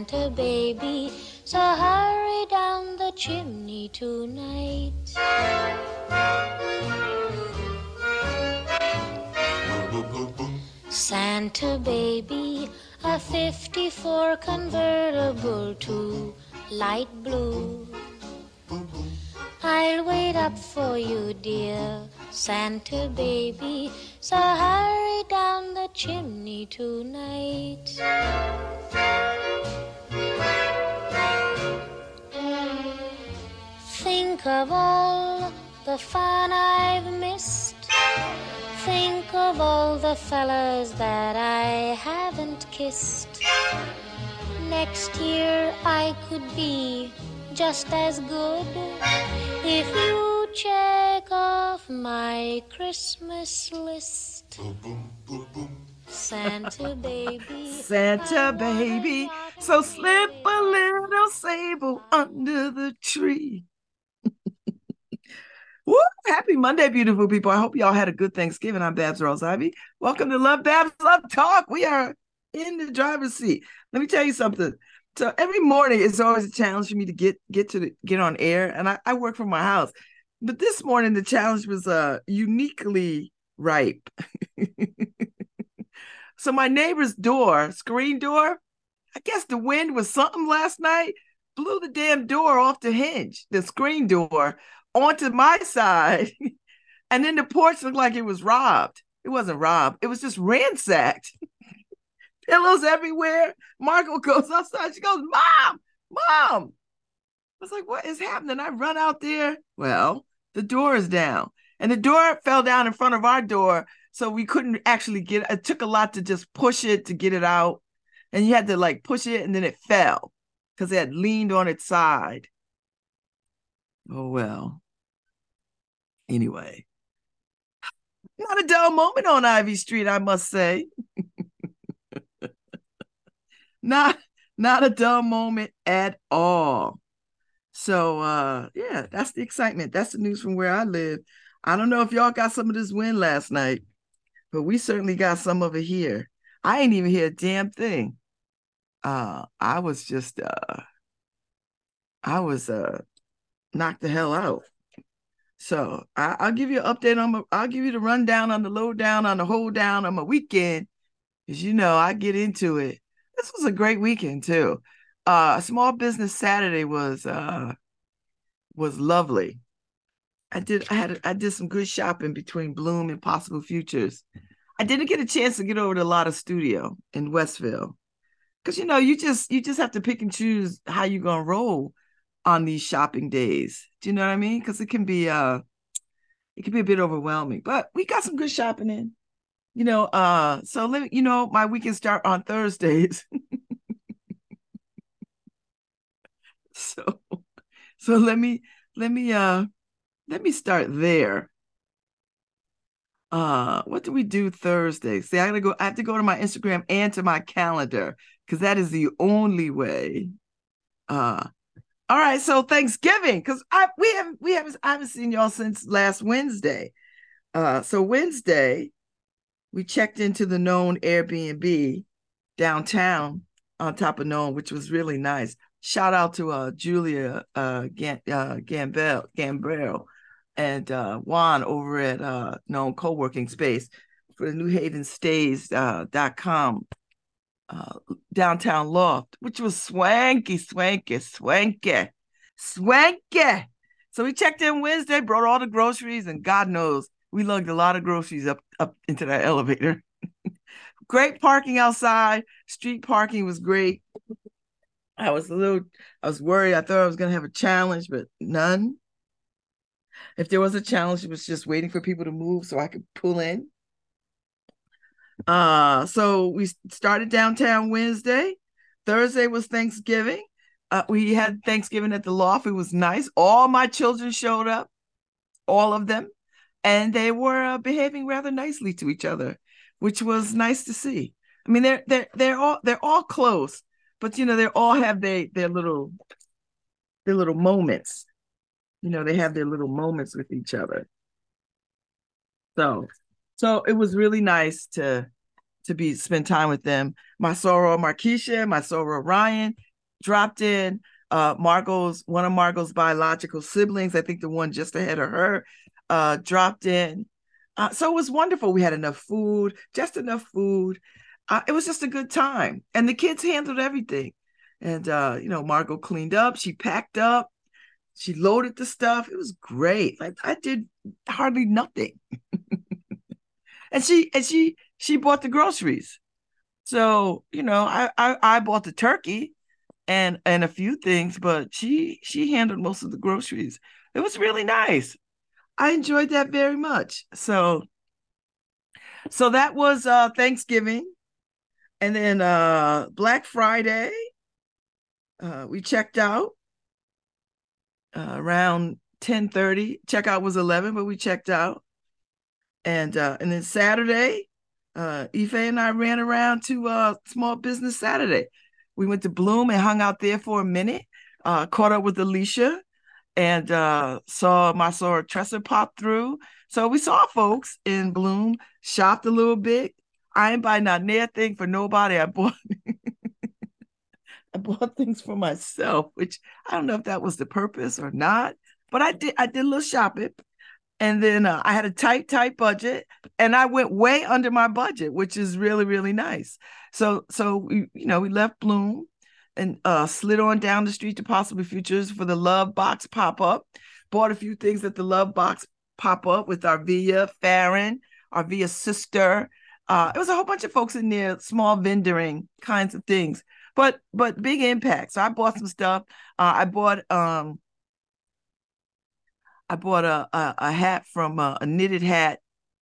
Santa baby. So hurry down the chimney tonight. Santa baby, a 54 convertible to light blue. I'll wait up for you, dear Santa baby. So hurry down the chimney tonight. Think of all the fun I've missed. Think of all the fellas that I haven't kissed. Next year I could be just as good if you check off my Christmas list. Santa baby. Santa baby, so slip a little sable under the tree. Woo! Happy Monday, beautiful people. I hope y'all had a good Thanksgiving. I'm Babz Rawls-Ivy. Welcome to Love Babz Love Talk. We are in the driver's seat. Let me tell you something. So every morning it's always a challenge for me to get get to the, get on air, and I, I work from my house. But this morning the challenge was uh uniquely ripe. so my neighbor's door, screen door, I guess the wind was something last night, blew the damn door off the hinge, the screen door, onto my side. and then the porch looked like it was robbed. It wasn't robbed, it was just ransacked. Pillows everywhere. Margot goes outside. She goes, Mom, Mom. I was like, What is happening? I run out there. Well, the door is down. And the door fell down in front of our door. So we couldn't actually get it. It took a lot to just push it to get it out. And you had to like push it and then it fell because it had leaned on its side. Oh, well. Anyway, not a dull moment on Ivy Street, I must say. not not a dull moment at all. So uh yeah, that's the excitement. That's the news from where I live. I don't know if y'all got some of this wind last night, but we certainly got some of it here. I ain't even hear a damn thing. Uh I was just uh I was uh knocked the hell out. So I, will give you an update on my, I'll give you the rundown on the lowdown on the hold down on my weekend. Cause you know I get into it this was a great weekend too. Uh Small Business Saturday was uh was lovely. I did I had I did some good shopping between Bloom and Possible Futures. I didn't get a chance to get over to Lotta Studio in Westville. Cause you know, you just you just have to pick and choose how you're gonna roll on these shopping days. Do you know what I mean? Because it can be uh it can be a bit overwhelming. But we got some good shopping in you know, uh, so let me you know, my weekend start on Thursdays. so so let me let me uh let me start there. Uh what do we do Thursday? See, I gotta go, I have to go to my Instagram and to my calendar because that is the only way. Uh all right, so Thanksgiving, because I we haven't we haven't I haven't seen y'all since last Wednesday. Uh so Wednesday, we checked into the Nome Airbnb downtown on top of Nome, which was really nice. Shout out to uh, Julia uh, Gan- uh, Gambel, Gambrell and uh, Juan over at uh, Nome Co-working Space for the New Haven Stays.com uh, uh, downtown loft, which was swanky, swanky, swanky, swanky. So we checked in Wednesday, brought all the groceries, and God knows we lugged a lot of groceries up up into that elevator. great parking outside. Street parking was great. I was a little, I was worried. I thought I was gonna have a challenge, but none. If there was a challenge, it was just waiting for people to move so I could pull in. Uh, so we started downtown Wednesday. Thursday was Thanksgiving. Uh, we had Thanksgiving at the loft. It was nice. All my children showed up, all of them and they were uh, behaving rather nicely to each other, which was nice to see. I mean, they're they're they're all they're all close, but you know they all have their their little their little moments. You know, they have their little moments with each other. So, so it was really nice to to be spend time with them. My soror Marquisha, my soror Ryan dropped in. Uh, Margot's one of Margot's biological siblings, I think the one just ahead of her, uh, dropped in. Uh, so it was wonderful. We had enough food, just enough food. Uh, it was just a good time, and the kids handled everything. And uh, you know, Margot cleaned up. She packed up. She loaded the stuff. It was great. Like I did hardly nothing. and she and she she bought the groceries. So you know, I, I I bought the turkey and and a few things, but she she handled most of the groceries. It was really nice. I enjoyed that very much. So so that was uh Thanksgiving. And then uh Black Friday, uh we checked out uh, around 10 30. Checkout was 11, but we checked out. And uh and then Saturday, uh Ife and I ran around to uh Small Business Saturday. We went to Bloom and hung out there for a minute, uh, caught up with Alicia and uh, saw my saw Tressa pop through. So we saw folks in Bloom, shopped a little bit. I ain't buy not near thing for nobody. I bought I bought things for myself, which I don't know if that was the purpose or not, but I did I did a little shopping. And then uh, I had a tight, tight budget, and I went way under my budget, which is really, really nice. So, so we, you know, we left Bloom and uh, slid on down the street to Possible Futures for the Love Box pop up. Bought a few things at the Love Box pop up with our Via Farron, our Via sister. Uh, it was a whole bunch of folks in there, small vendoring kinds of things, but but big impact. So I bought some stuff. Uh, I bought um I bought a a, a hat from uh, a knitted hat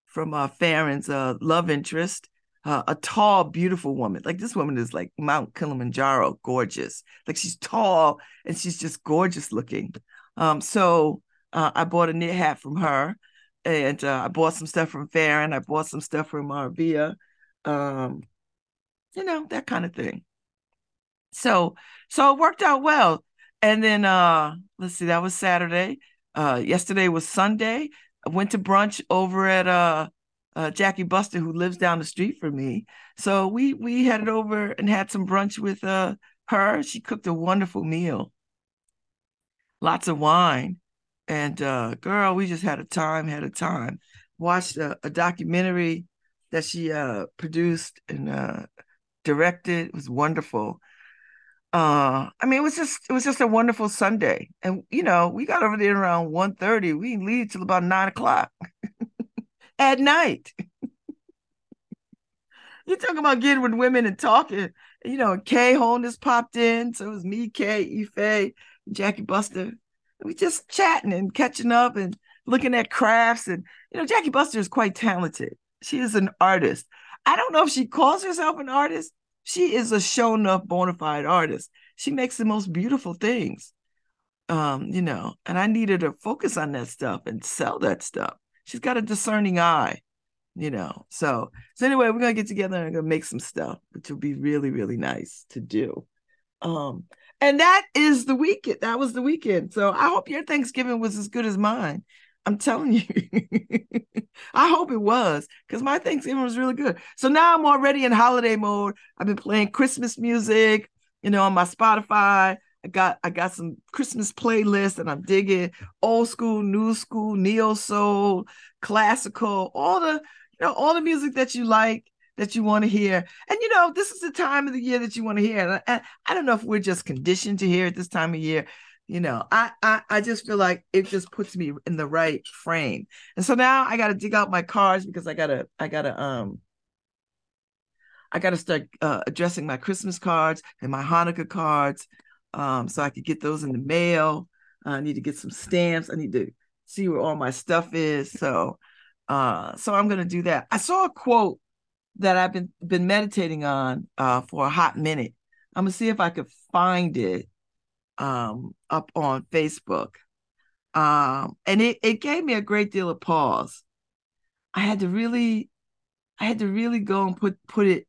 from uh, Farron's uh, love interest. Uh, a tall, beautiful woman. Like this woman is like Mount Kilimanjaro, gorgeous. Like she's tall and she's just gorgeous looking. Um, so uh, I bought a knit hat from her, and uh, I bought some stuff from Farron. I bought some stuff from Arvia, um, you know that kind of thing. So so it worked out well. And then uh, let's see, that was Saturday. Uh, yesterday was Sunday. I went to brunch over at uh, uh, Jackie Buster, who lives down the street from me. So we we headed over and had some brunch with uh, her. She cooked a wonderful meal, lots of wine, and uh, girl, we just had a time, had a time. Watched a, a documentary that she uh, produced and uh, directed. It was wonderful uh i mean it was just it was just a wonderful sunday. And you know we got over there around 1 30 we didn't leave till about 9 o'clock at night. You're talking about getting with women and talking you know kay holness popped in so it was me kay ife jackie buster. We just chatting and catching up and looking at crafts and you know jackie buster is quite talented. She is an artist. I don't know if she calls herself an artist she is a show enough bona fide artist. She makes the most beautiful things. Um, you know, and I needed to focus on that stuff and sell that stuff. She's got a discerning eye, you know. So, so anyway, we're gonna get together and gonna make some stuff, which will be really, really nice to do. Um, and that is the weekend. That was the weekend. So I hope your Thanksgiving was as good as mine. I'm telling you. I hope it was because my Thanksgiving was really good. So now I'm already in holiday mode. I've been playing Christmas music, you know, on my Spotify. I got I got some Christmas playlists and I'm digging old school, new school, neo soul, classical, all the you know all the music that you like that you want to hear. And you know, this is the time of the year that you want to hear. And I, I don't know if we're just conditioned to hear at this time of year, you know I, I i just feel like it just puts me in the right frame. And so now i gotta dig out my cards because i gotta i gotta um i gotta start uh, addressing my christmas cards and my hanukkah cards um so i could get those in the mail. I need to get some stamps. I need to see where all my stuff is. So uh so i'm gonna do that. I saw a quote that i've been been meditating on uh for a hot minute. I'm gonna see if i could find it um, up on Facebook. Um, and it, it gave me a great deal of pause. I had to really, I had to really go and put put it.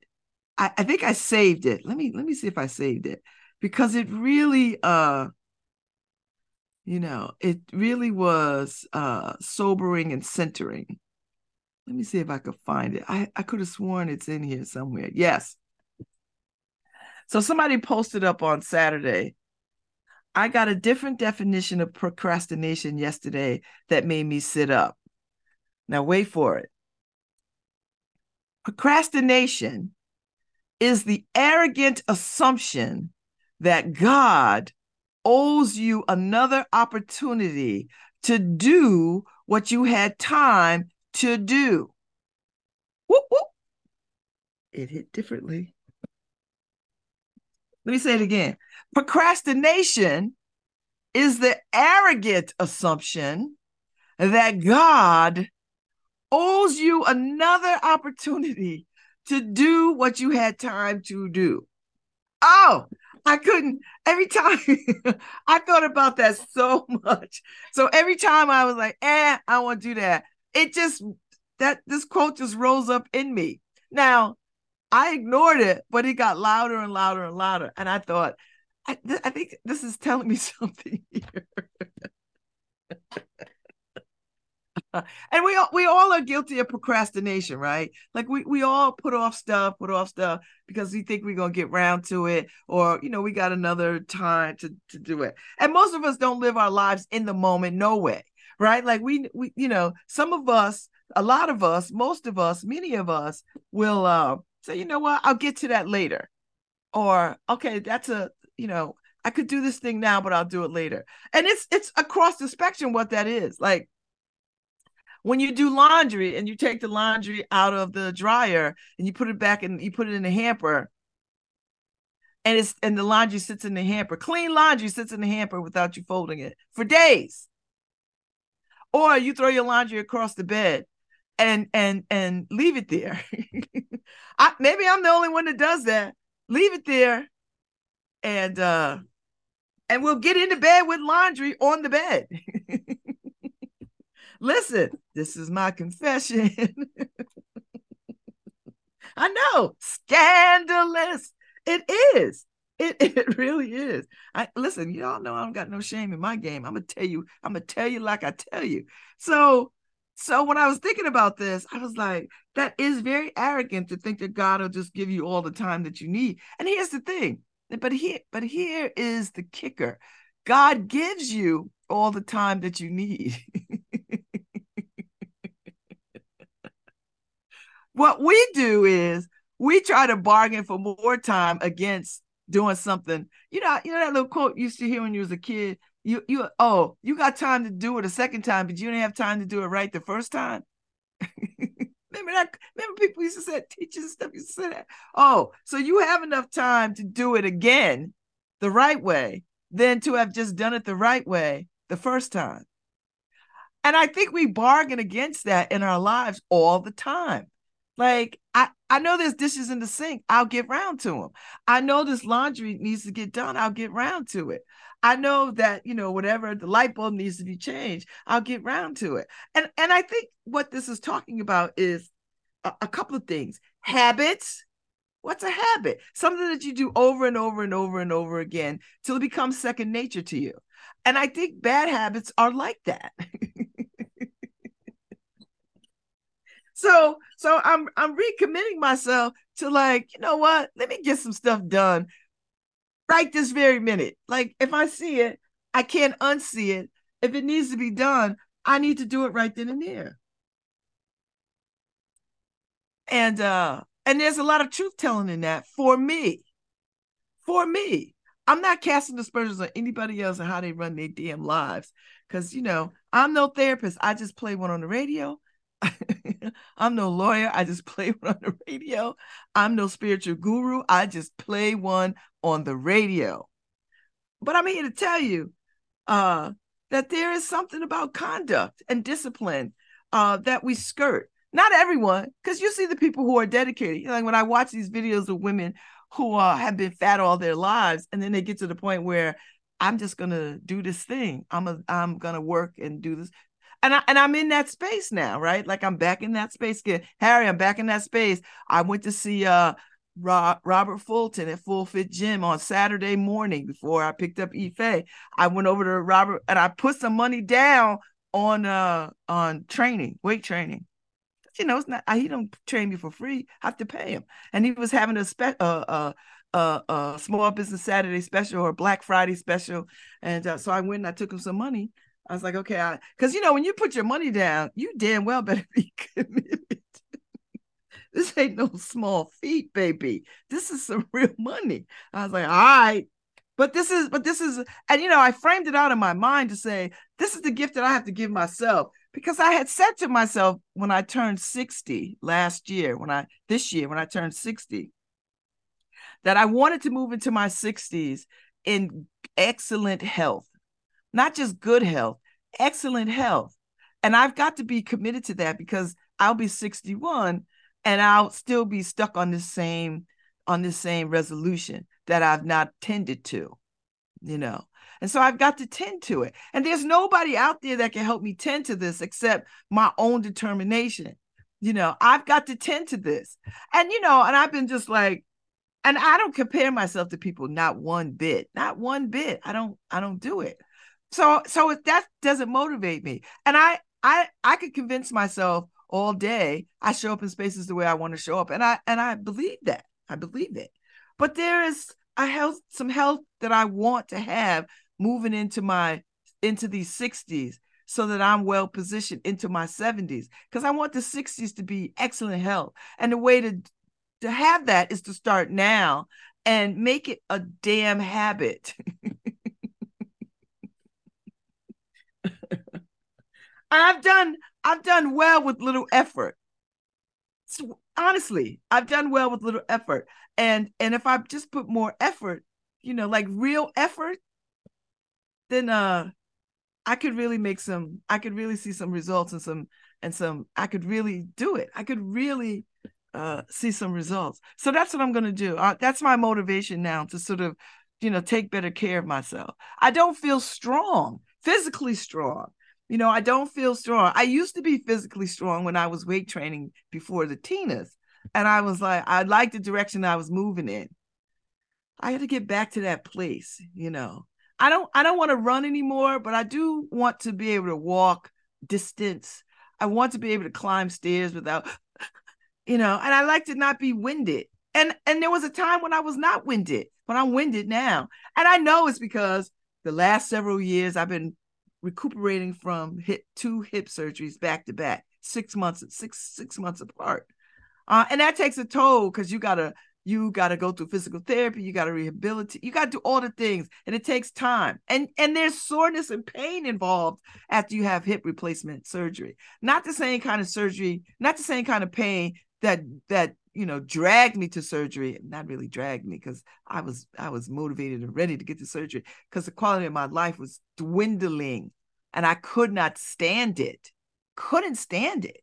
I, I think I saved it. Let me let me see if I saved it because it really uh you know it really was uh sobering and centering let me see if i could find it i i could have sworn it's in here somewhere yes So somebody posted up on Saturday. I got a different definition of procrastination yesterday that made me sit up. Now, wait for it. Procrastination is the arrogant assumption that God owes you another opportunity to do what you had time to do. Whoop, whoop. It hit differently. Let me say it again. Procrastination is the arrogant assumption that God owes you another opportunity to do what you had time to do. Oh, I couldn't. Every time I thought about that so much. So every time I was like, eh, I want to do that. It just, that this quote just rose up in me. Now, I ignored it, but it got louder and louder and louder. And I thought, I, th- I think this is telling me something here. and we all we all are guilty of procrastination, right? Like we we all put off stuff, put off stuff because we think we're gonna get round to it, or you know, we got another time to to do it. And most of us don't live our lives in the moment, no way, right? Like we we you know, some of us, a lot of us, most of us, many of us will uh, say, you know what, I'll get to that later, or okay, that's a you know. I could do this thing now, but I'll do it later. And it's it's across the spectrum what that is. Like when you do laundry and you take the laundry out of the dryer and you put it back and you put it in the hamper and it's and the laundry sits in the hamper clean laundry sits in the hamper without you folding it for days or you throw your laundry across the bed and and and leave it there I, maybe i'm the only one that does that leave it there and uh and we'll get into bed with laundry on the bed Listen, this is my confession. I know, scandalous. It is. It, it really is. I listen, y'all know I don't got no shame in my game. I'm gonna tell you, I'm gonna tell you like I tell you. So so when I was thinking about this, I was like, that is very arrogant to think that God will just give you all the time that you need. And here's the thing, but here, but here is the kicker. God gives you all the time that you need. what we do is we try to bargain for more time against doing something. You know, you know that little quote you used to hear when you was a kid. You you oh, you got time to do it a second time, but you didn't have time to do it right the first time. remember that? Remember people used to say teachers and stuff used to say that. Oh, so you have enough time to do it again the right way than to have just done it the right way the first time. And I think we bargain against that in our lives all the time. Like I, I know there's dishes in the sink. I'll get round to them. I know this laundry needs to get done. I'll get round to it. I know that you know whatever the light bulb needs to be changed. I'll get round to it. And and I think what this is talking about is a, a couple of things. Habits. What's a habit? Something that you do over and over and over and over again till it becomes second nature to you. And I think bad habits are like that. so so I'm I'm recommitting myself to like, you know what? Let me get some stuff done right this very minute. Like if I see it, I can't unsee it. If it needs to be done, I need to do it right then and there. And uh and there's a lot of truth telling in that for me. For me. I'm not casting aspersions on anybody else and how they run their damn lives. Cause you know, I'm no therapist. I just play one on the radio. I'm no lawyer. I just play one on the radio. I'm no spiritual guru. I just play one on the radio. But I'm here to tell you uh, that there is something about conduct and discipline uh, that we skirt. Not everyone, because you see the people who are dedicated. You know, like when I watch these videos of women who uh, have been fat all their lives, and then they get to the point where I'm just gonna do this thing. I'm a I'm gonna work and do this and I and I'm in that space now, right? Like I'm back in that space again. Harry, I'm back in that space. I went to see uh Robert Fulton at Full Fit Gym on Saturday morning before I picked up Ife. I went over to Robert and I put some money down on uh on training, weight training. You know, it's not he don't train me for free. I have to pay him. And he was having a spe- uh, uh a, a small business Saturday special or Black Friday special, and uh, so I went and I took him some money. I was like, okay, because you know when you put your money down, you damn well better be committed. this ain't no small feat, baby. This is some real money. I was like, all right. But this is, but this is, and you know, I framed it out in my mind to say, this is the gift that I have to give myself because I had said to myself when I turned 60 last year, when I, this year, when I turned 60, that I wanted to move into my 60s in excellent health, not just good health, excellent health. And I've got to be committed to that because I'll be 61 and I'll still be stuck on the same on the same resolution that I've not tended to, you know. And so I've got to tend to it. And there's nobody out there that can help me tend to this except my own determination. You know, I've got to tend to this. And you know, and I've been just like and I don't compare myself to people not one bit. Not one bit. I don't I don't do it. So so that doesn't motivate me. And I I I could convince myself all day I show up in spaces the way I want to show up. And I and I believe that. I believe it. But there is a health, some health that I want to have moving into my into these 60s so that I'm well positioned into my 70s because I want the 60s to be excellent health. And the way to to have that is to start now and make it a damn habit. I've done I've done well with little effort. So honestly, I've done well with little effort. And and if I just put more effort, you know, like real effort, then uh I could really make some I could really see some results and some and some I could really do it. I could really uh see some results. So that's what I'm going to do. Uh, that's my motivation now to sort of you know take better care of myself. I don't feel strong, physically strong. You know, I don't feel strong. I used to be physically strong when I was weight training before the Tinas. And I was like, I liked the direction I was moving in. I had to get back to that place, you know. I don't I don't want to run anymore, but I do want to be able to walk distance. I want to be able to climb stairs without you know, and I like to not be winded. And and there was a time when I was not winded, but I'm winded now. And I know it's because the last several years I've been recuperating from hip two hip surgeries back to back, six months, six six months apart. Uh, and that takes a toll because you gotta you gotta go through physical therapy, you gotta rehabilitate, you gotta do all the things, and it takes time. And and there's soreness and pain involved after you have hip replacement surgery. Not the same kind of surgery, not the same kind of pain that that you know dragged me to surgery not really dragged me because i was i was motivated and ready to get to surgery because the quality of my life was dwindling and i could not stand it couldn't stand it.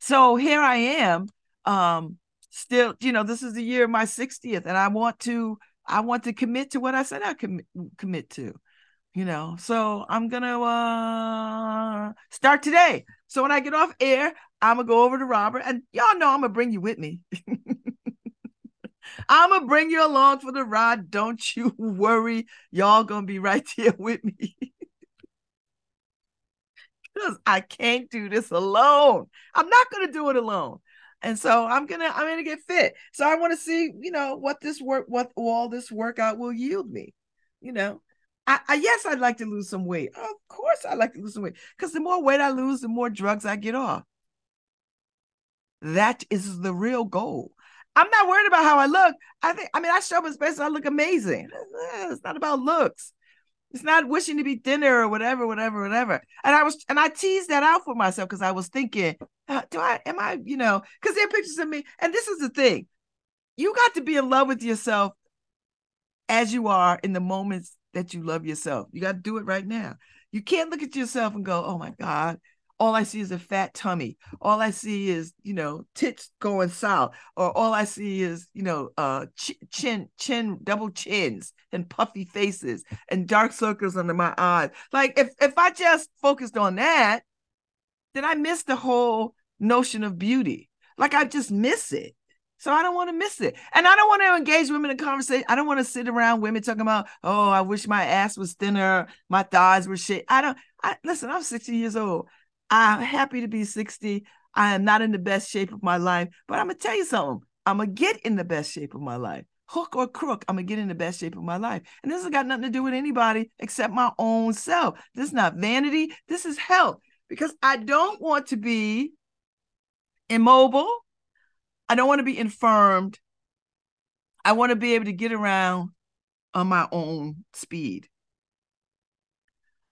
So here i am um still you know this is the year of my 60th and i want to i want to commit to what i said i commit commit to you know? So i'm gonna uh start today. So when i get off air i'm gonna go over to robert and y'all know i'm gonna bring you with me. I'm gonna bring you along for the ride. Don't you worry. Y'all gonna be right there with me. Because i can't do this alone. I'm not gonna do it alone. And so i'm gonna i'm gonna get fit. So i want to see you know what this work what all this workout will yield me you know? I, I, yes, I'd like to lose some weight. Of course, I'd like to lose some weight. Because the more weight I lose, the more drugs I get off. That is the real goal. I'm not worried about how I look. I think, I mean, I show up in space, I look amazing. It's not about looks. It's not wishing to be thinner or whatever, whatever, whatever. And I was, and I teased that out for myself because I was thinking, uh, do I, am I, you know, because there are pictures of me. And this is the thing you got to be in love with yourself as you are in the moments that you love yourself. You got to do it right now. You can't look at yourself and go, oh my God, all I see is a fat tummy. All I see is, you know, tits going south. Or all I see is, you know, uh ch- chin, chin, double chins and puffy faces and dark circles under my eyes. Like if if I just focused on that, then I miss the whole notion of beauty. Like I just miss it. So I don't want to miss it. And I don't want to engage women in conversation. I don't want to sit around women talking about, oh, I wish my ass was thinner, my thighs were shit. I don't I listen, I'm 60 years old. I'm happy to be 60. I am not in the best shape of my life, but I'm gonna tell you something. I'm gonna get in the best shape of my life. Hook or crook, I'm gonna get in the best shape of my life. And this has got nothing to do with anybody except my own self. This is not vanity, this is health because I don't want to be immobile. I don't want to be infirmed. I want to be able to get around on my own speed.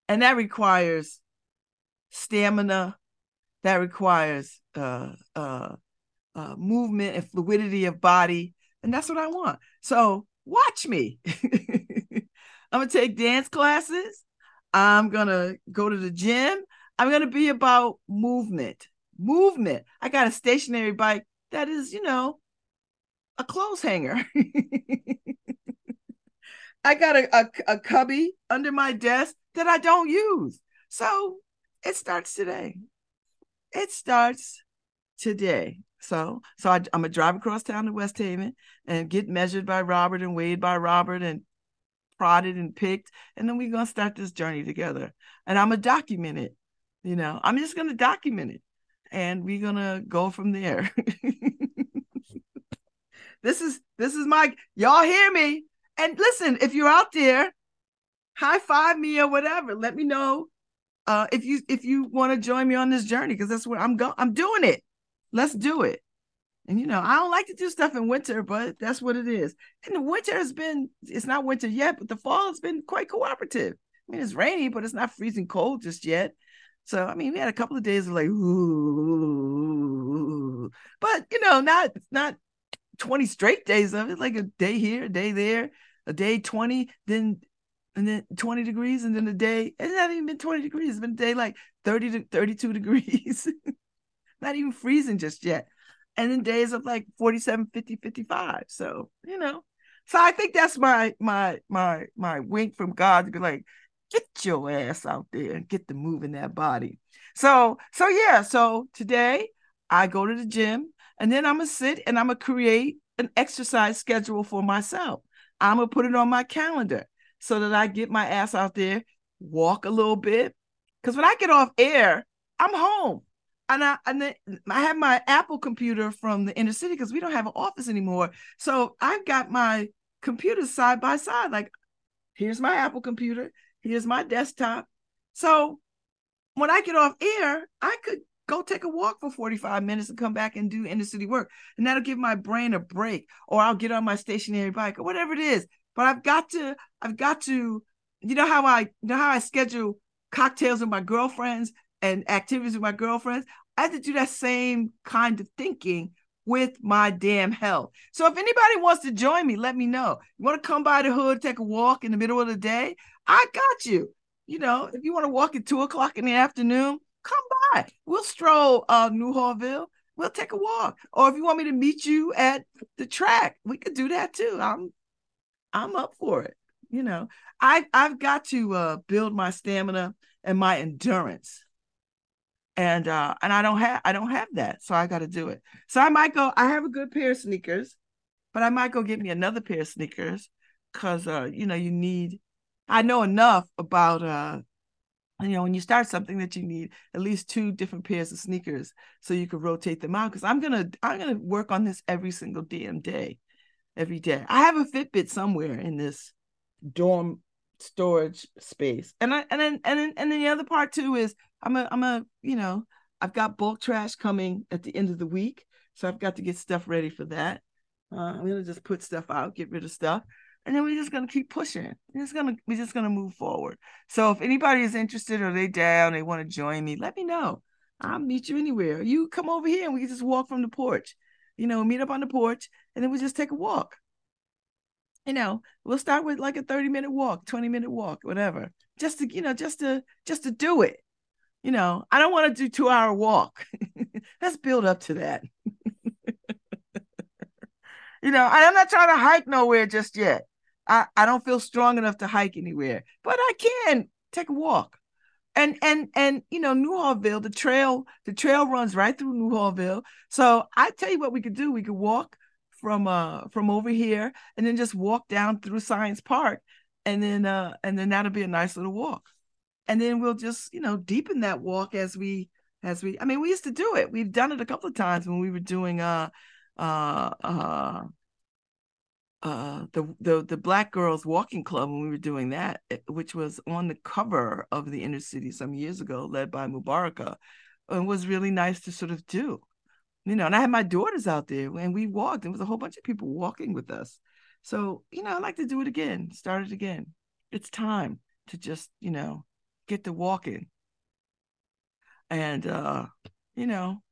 And that requires stamina, that requires uh, uh, uh, movement and fluidity of body. And that's what I want. So watch me. I'm to take dance classes. I'm to go to the gym. I'm to be about movement. Movement. I got a stationary bike that is, you know, a clothes hanger. I got a, a, a cubby under my desk that I don't use. So it starts today. It starts today. So, so I, am gonna drive across town to West Haven and get measured by Robert and weighed by Robert and prodded and picked, and then we're gonna start this journey together. And I'm gonna document it. You know, I'm just gonna document it, and we're gonna go from there. this is this is my y'all hear me? And listen, if you're out there, high five me or whatever. Let me know uh, if you if you want to join me on this journey because that's where I'm going. I'm doing it. Let's do it. And you know, I don't like to do stuff in winter, but that's what it is. And the winter has been, it's not winter yet, but the fall has been quite cooperative. I mean, it's rainy, but it's not freezing cold just yet. So I mean, we had a couple of days of like, ooh, but you know, not not 20 straight days of it, like a day here, a day there, a day 20, then and then 20 degrees, and then a day, it's not even been 20 degrees, it's been a day like 30 to 32 degrees. not even freezing just yet. And then days of like 47, 50, 55. So, you know. So I think that's my my my my wink from God to be like, get your ass out there and get to moving that body. So, so yeah, so today I go to the gym and then I'm gonna sit and I'm gonna create an exercise schedule for myself. I'm gonna put it on my calendar so that I get my ass out there, walk a little bit. Because when I get off air, I'm home. And I and then I have my Apple computer from the inner city because we don't have an office anymore. So I've got my computers side by side. Like, here's my Apple computer, here's my desktop. So when I get off air, I could go take a walk for 45 minutes and come back and do inner city work. And that'll give my brain a break. Or I'll get on my stationary bike or whatever it is. But I've got to, I've got to, you know how I you know how I schedule cocktails with my girlfriends and activities with my girlfriends. I have to do that same kind of thinking with my damn health. So if anybody wants to join me, let me know. You want to come by the hood, take a walk in the middle of the day? I got you. You know, if you want to walk at two o'clock in the afternoon, come by. We'll stroll uh Newhallville. We'll take a walk. Or if you want me to meet you at the track, we could do that too. I'm I'm up for it. You know, I I've got to uh build my stamina and my endurance and uh and I don't have I don't have that, so I got to do it. So I might go. I have a good pair of sneakers, but I might go get me another pair of sneakers because uh you know you need. I know enough about uh you know when you start something that you need at least two different pairs of sneakers so you can rotate them out because i'm gonna i'm gonna work on this every single damn day every day i have a fitbit somewhere in this dorm storage space. And I and then and then and then the other part too is I'm a I'm a you know I've got bulk trash coming at the end of the week, so I've got to get stuff ready for that. Uh, I'm gonna just put stuff out, get rid of stuff, and then we're just gonna keep pushing. We're just gonna we're just gonna move forward. So if anybody is interested or they down, they want to join me, let me know. I'll meet you anywhere. You come over here and we can just walk from the porch. You know, meet up on the porch, and then we just take a walk you know, we'll start with like a 30 minute walk, 20 minute walk, whatever. Just to, you know, just to just to do it. You know, I don't want to do two hour walk. Let's build up to that. you know, I'm not trying to hike nowhere just yet. I, I don't feel strong enough to hike anywhere, but I can take a walk. And and and you know, Newhallville, the trail, the trail runs right through Newhallville. So I tell you what we could do. We could walk from uh from over here and then just walk down through Science Park and then uh and then that'll be a nice little walk. And then we'll just, you know, deepen that walk as we as we I mean we used to do it. We've done it a couple of times when we were doing uh uh, uh, uh, the the the Black Girls Walking Club when we were doing that, eh, which was on the cover of the Inner City some years ago, led by Mubaraka, and was really nice to sort of do. You know, and I had my daughters out there and we walked. There was a whole bunch of people walking with us. So, you know, I'd like to do it again, start it again. It's time to just, you know, get to walking. And uh, you know,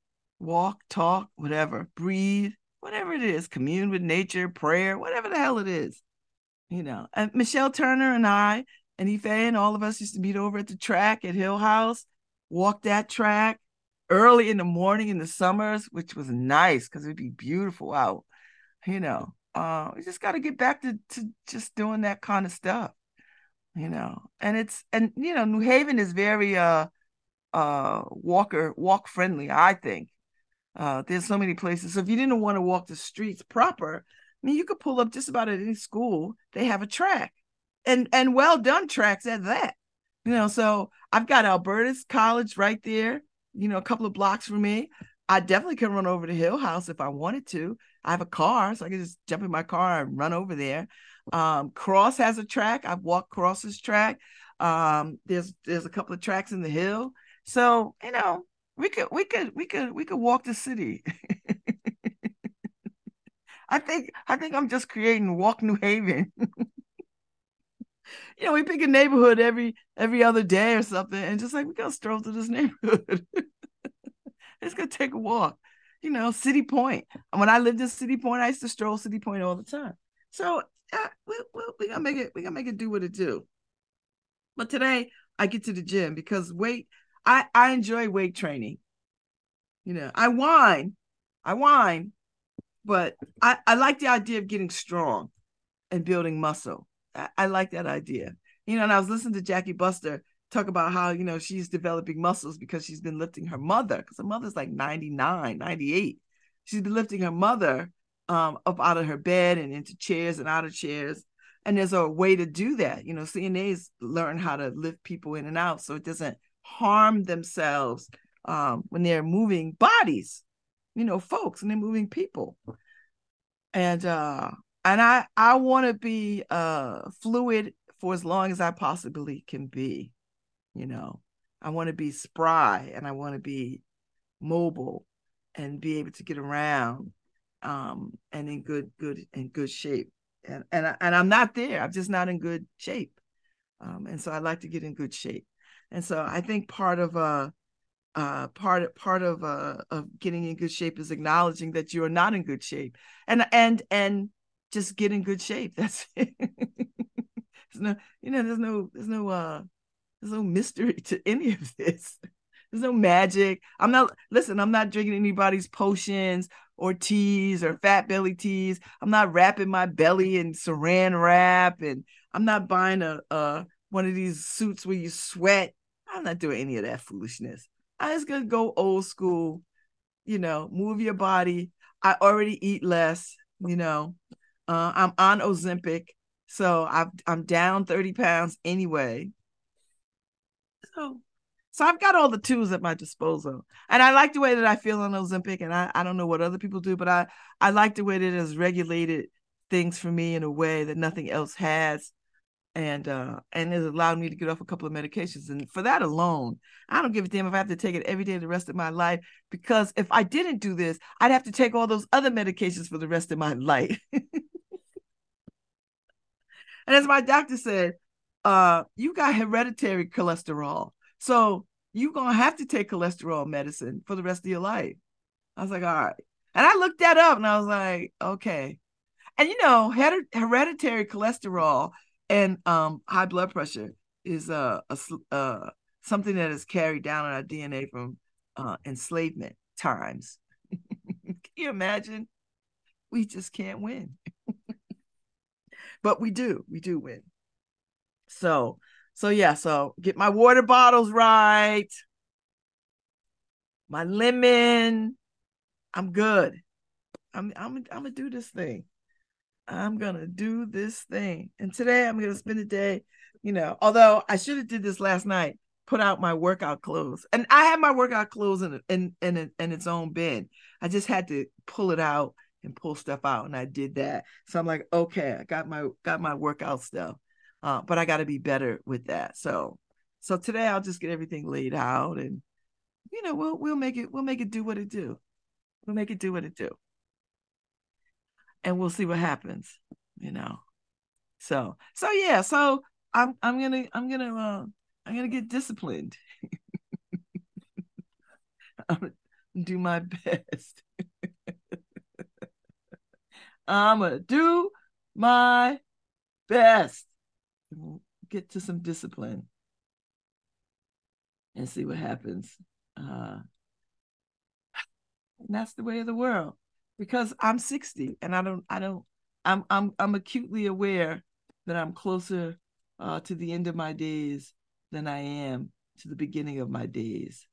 walk, talk, whatever, breathe, whatever it is, commune with nature, prayer, whatever the hell it is. You know, and Michelle Turner and I and Ife and all of us used to meet over at the track at Hill House, walk that track early in the morning in the summers, which was nice because it'd be beautiful out. You know, uh, we just got to get back to, to just doing that kind of stuff. You know, and it's and you know, New Haven is very uh uh walker walk friendly, I think. Uh, there's so many places. So if you didn't want to walk the streets proper, I mean, you could pull up just about at any school. They have a track, and and well done tracks at that. You know, so I've got Albertus College right there. You know, a couple of blocks from me. I definitely can run over to Hill House if I wanted to. I have a car, so I can just jump in my car and run over there. Um, Cross has a track. I've walked Cross's track. Um, there's there's a couple of tracks in the hill. So you know, we could we could we could we could walk the city. I think I think I'm just creating Walk New Haven. you know, we pick a neighborhood every every other day or something, and just like we gotta stroll through this neighborhood. it's gonna take a walk. You know, City Point. When I lived in City Point, I used to stroll City Point all the time. So uh, we, we, we gotta make it. We gotta make it do what it do. But today I get to the gym because weight I I enjoy weight training. You know, I whine, I whine, but I I like the idea of getting strong and building muscle. I, I like that idea. You know, and I was listening to Jackie Buster talk about how you know she's developing muscles because she's been lifting her mother because her mother's like 99 98 she's been lifting her mother um, up out of her bed and into chairs and out of chairs and there's a way to do that you know cnas learn how to lift people in and out so it doesn't harm themselves um, when they're moving bodies, you know, folks, and they're moving people. And uh, and I I want to be uh fluid for as long as I possibly can be. You know, I want to be spry and I want to be mobile and be able to get around um and in good good in good shape and and, I, and i'm not there i'm just not in good shape um and so i like to get in good shape and so I think part of uh uh part part of uh of getting in good shape is acknowledging that you are not in good shape and and and just get in good shape. That's it. there's no you know there's no there's no uh there's no mystery to any of this. There's no magic. I'm not listen, I'm not drinking anybody's potions or teas or fat belly teas. I'm not wrapping my belly in saran wrap and I'm not buying a, one of these suits where you sweat I'm not doing any of that foolishness. I just gonna go old school, you know, move your body. I already eat less, you know. Uh, I'm on Ozempic, so I've I'm down 30 pounds anyway. So so I've got all the tools at my disposal. And I like the way that I feel on Ozempic. And I, I don't know what other people do, but I, I like the way that it has regulated things for me in a way that nothing else has and uh and it allowed me to get off a couple of medications and for that alone i don't give a damn if i have to take it every day the rest of my life because if i didn't do this i'd have to take all those other medications for the rest of my life. And as my doctor said uh you got hereditary cholesterol so you're gonna have to take cholesterol medicine for the rest of your life. I was like all right. And i looked that up and i was like okay. And you know hereditary cholesterol and um, high blood pressure is uh, a, uh, something that is carried down in our DNA from uh, enslavement times. Can you imagine? We just can't win. but we do. We do win. So, so yeah, so get my water bottles right. My lemon. I'm good. I'm I'm I'm gonna do this thing. I'm gonna do this thing. And today I'm gonna spend the day, you know, although I should have did this last night, put out my workout clothes. And I had my workout clothes in in in, in its own bin. I just had to pull it out and pull stuff out. And I did that. So I'm like, okay, I got my got my workout stuff. Uh, but I got to be better with that. So so today I'll just get everything laid out and you know, we'll we'll make it we'll make it do what it do. We'll make it do what it do. And we'll see what happens, you know. So so yeah, so I'm I'm gonna I'm gonna uh I'm gonna get disciplined. I'm gonna do my best. I'm gonna do my best. Get to some discipline and see what happens. Uh, and that's the way of the world because I'm 60 and I don't I don't I'm I'm I'm acutely aware that I'm closer uh, to the end of my days than I am to the beginning of my days.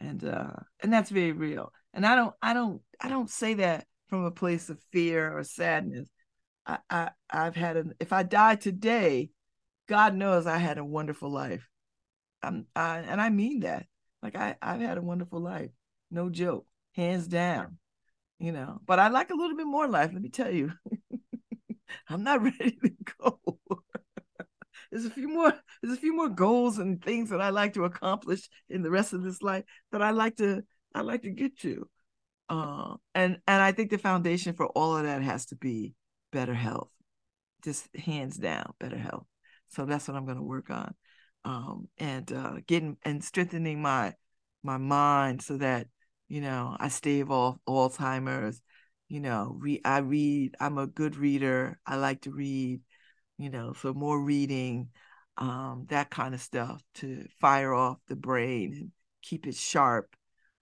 And uh and that's very real. And I don't I don't I don't say that from a place of fear or sadness. I, I I've had an if I die today, God knows I had a wonderful life. I'm I, and I mean that. Like I I've had a wonderful life. No joke. Hands down. You know, but I like a little bit more life, let me tell you. I'm not ready to go. there's a few more there's a few more goals and things that I like to accomplish in the rest of this life that I like to I like to get to. Uh, and and I think the foundation for all of that has to be better health, just hands down, better health. So that's what I'm going to work on, um, and uh, getting and strengthening my my mind so that you know I stave off Alzheimer's. You know, re- I read. I'm a good reader. I like to read. You know, so more reading, um, that kind of stuff to fire off the brain and keep it sharp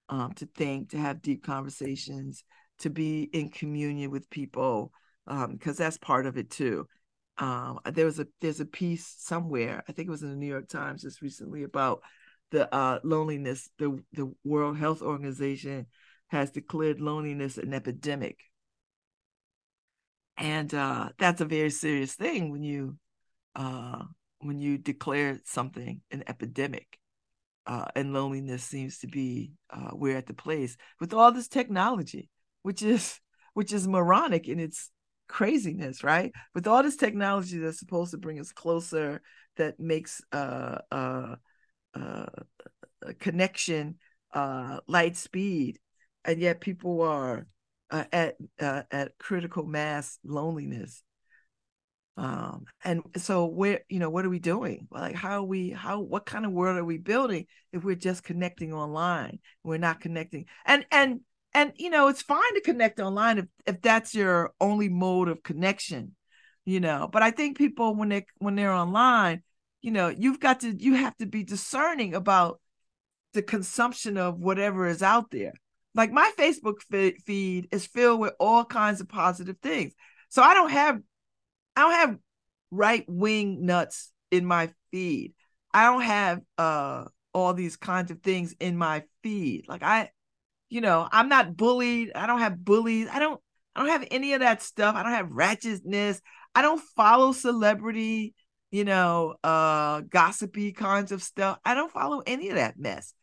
um, to think, to have deep conversations, to be in communion with people, because um, that's part of it too. Um, there was a there's a piece somewhere, I think it was in the New York Times just recently about the uh, loneliness. The the World Health Organization has declared loneliness an epidemic, and uh, that's a very serious thing when you uh, when you declare something an epidemic uh, and loneliness seems to be uh, we're at the place with all this technology, which is which is moronic in its craziness, right? With all this technology that's supposed to bring us closer, that makes uh, uh, uh, connection uh, light speed, and yet people are uh, at uh, at critical mass loneliness. Um and so where you know what are we doing? Like how are we how what kind of world are we building if we're just connecting online? We're not connecting. And and and you know it's fine to connect online if if that's your only mode of connection you know but i think people when they when they're online you know you've got to you have to be discerning about the consumption of whatever is out there like my facebook feed is filled with all kinds of positive things so i don't have I don't have right wing nuts in my feed. I don't have uh all these kinds of things in my feed. Like I, you know, I'm not bullied. I don't have bullies. I don't I don't have any of that stuff. I don't have ratchetness. I don't follow celebrity, you know, uh gossipy kinds of stuff. I don't follow any of that mess.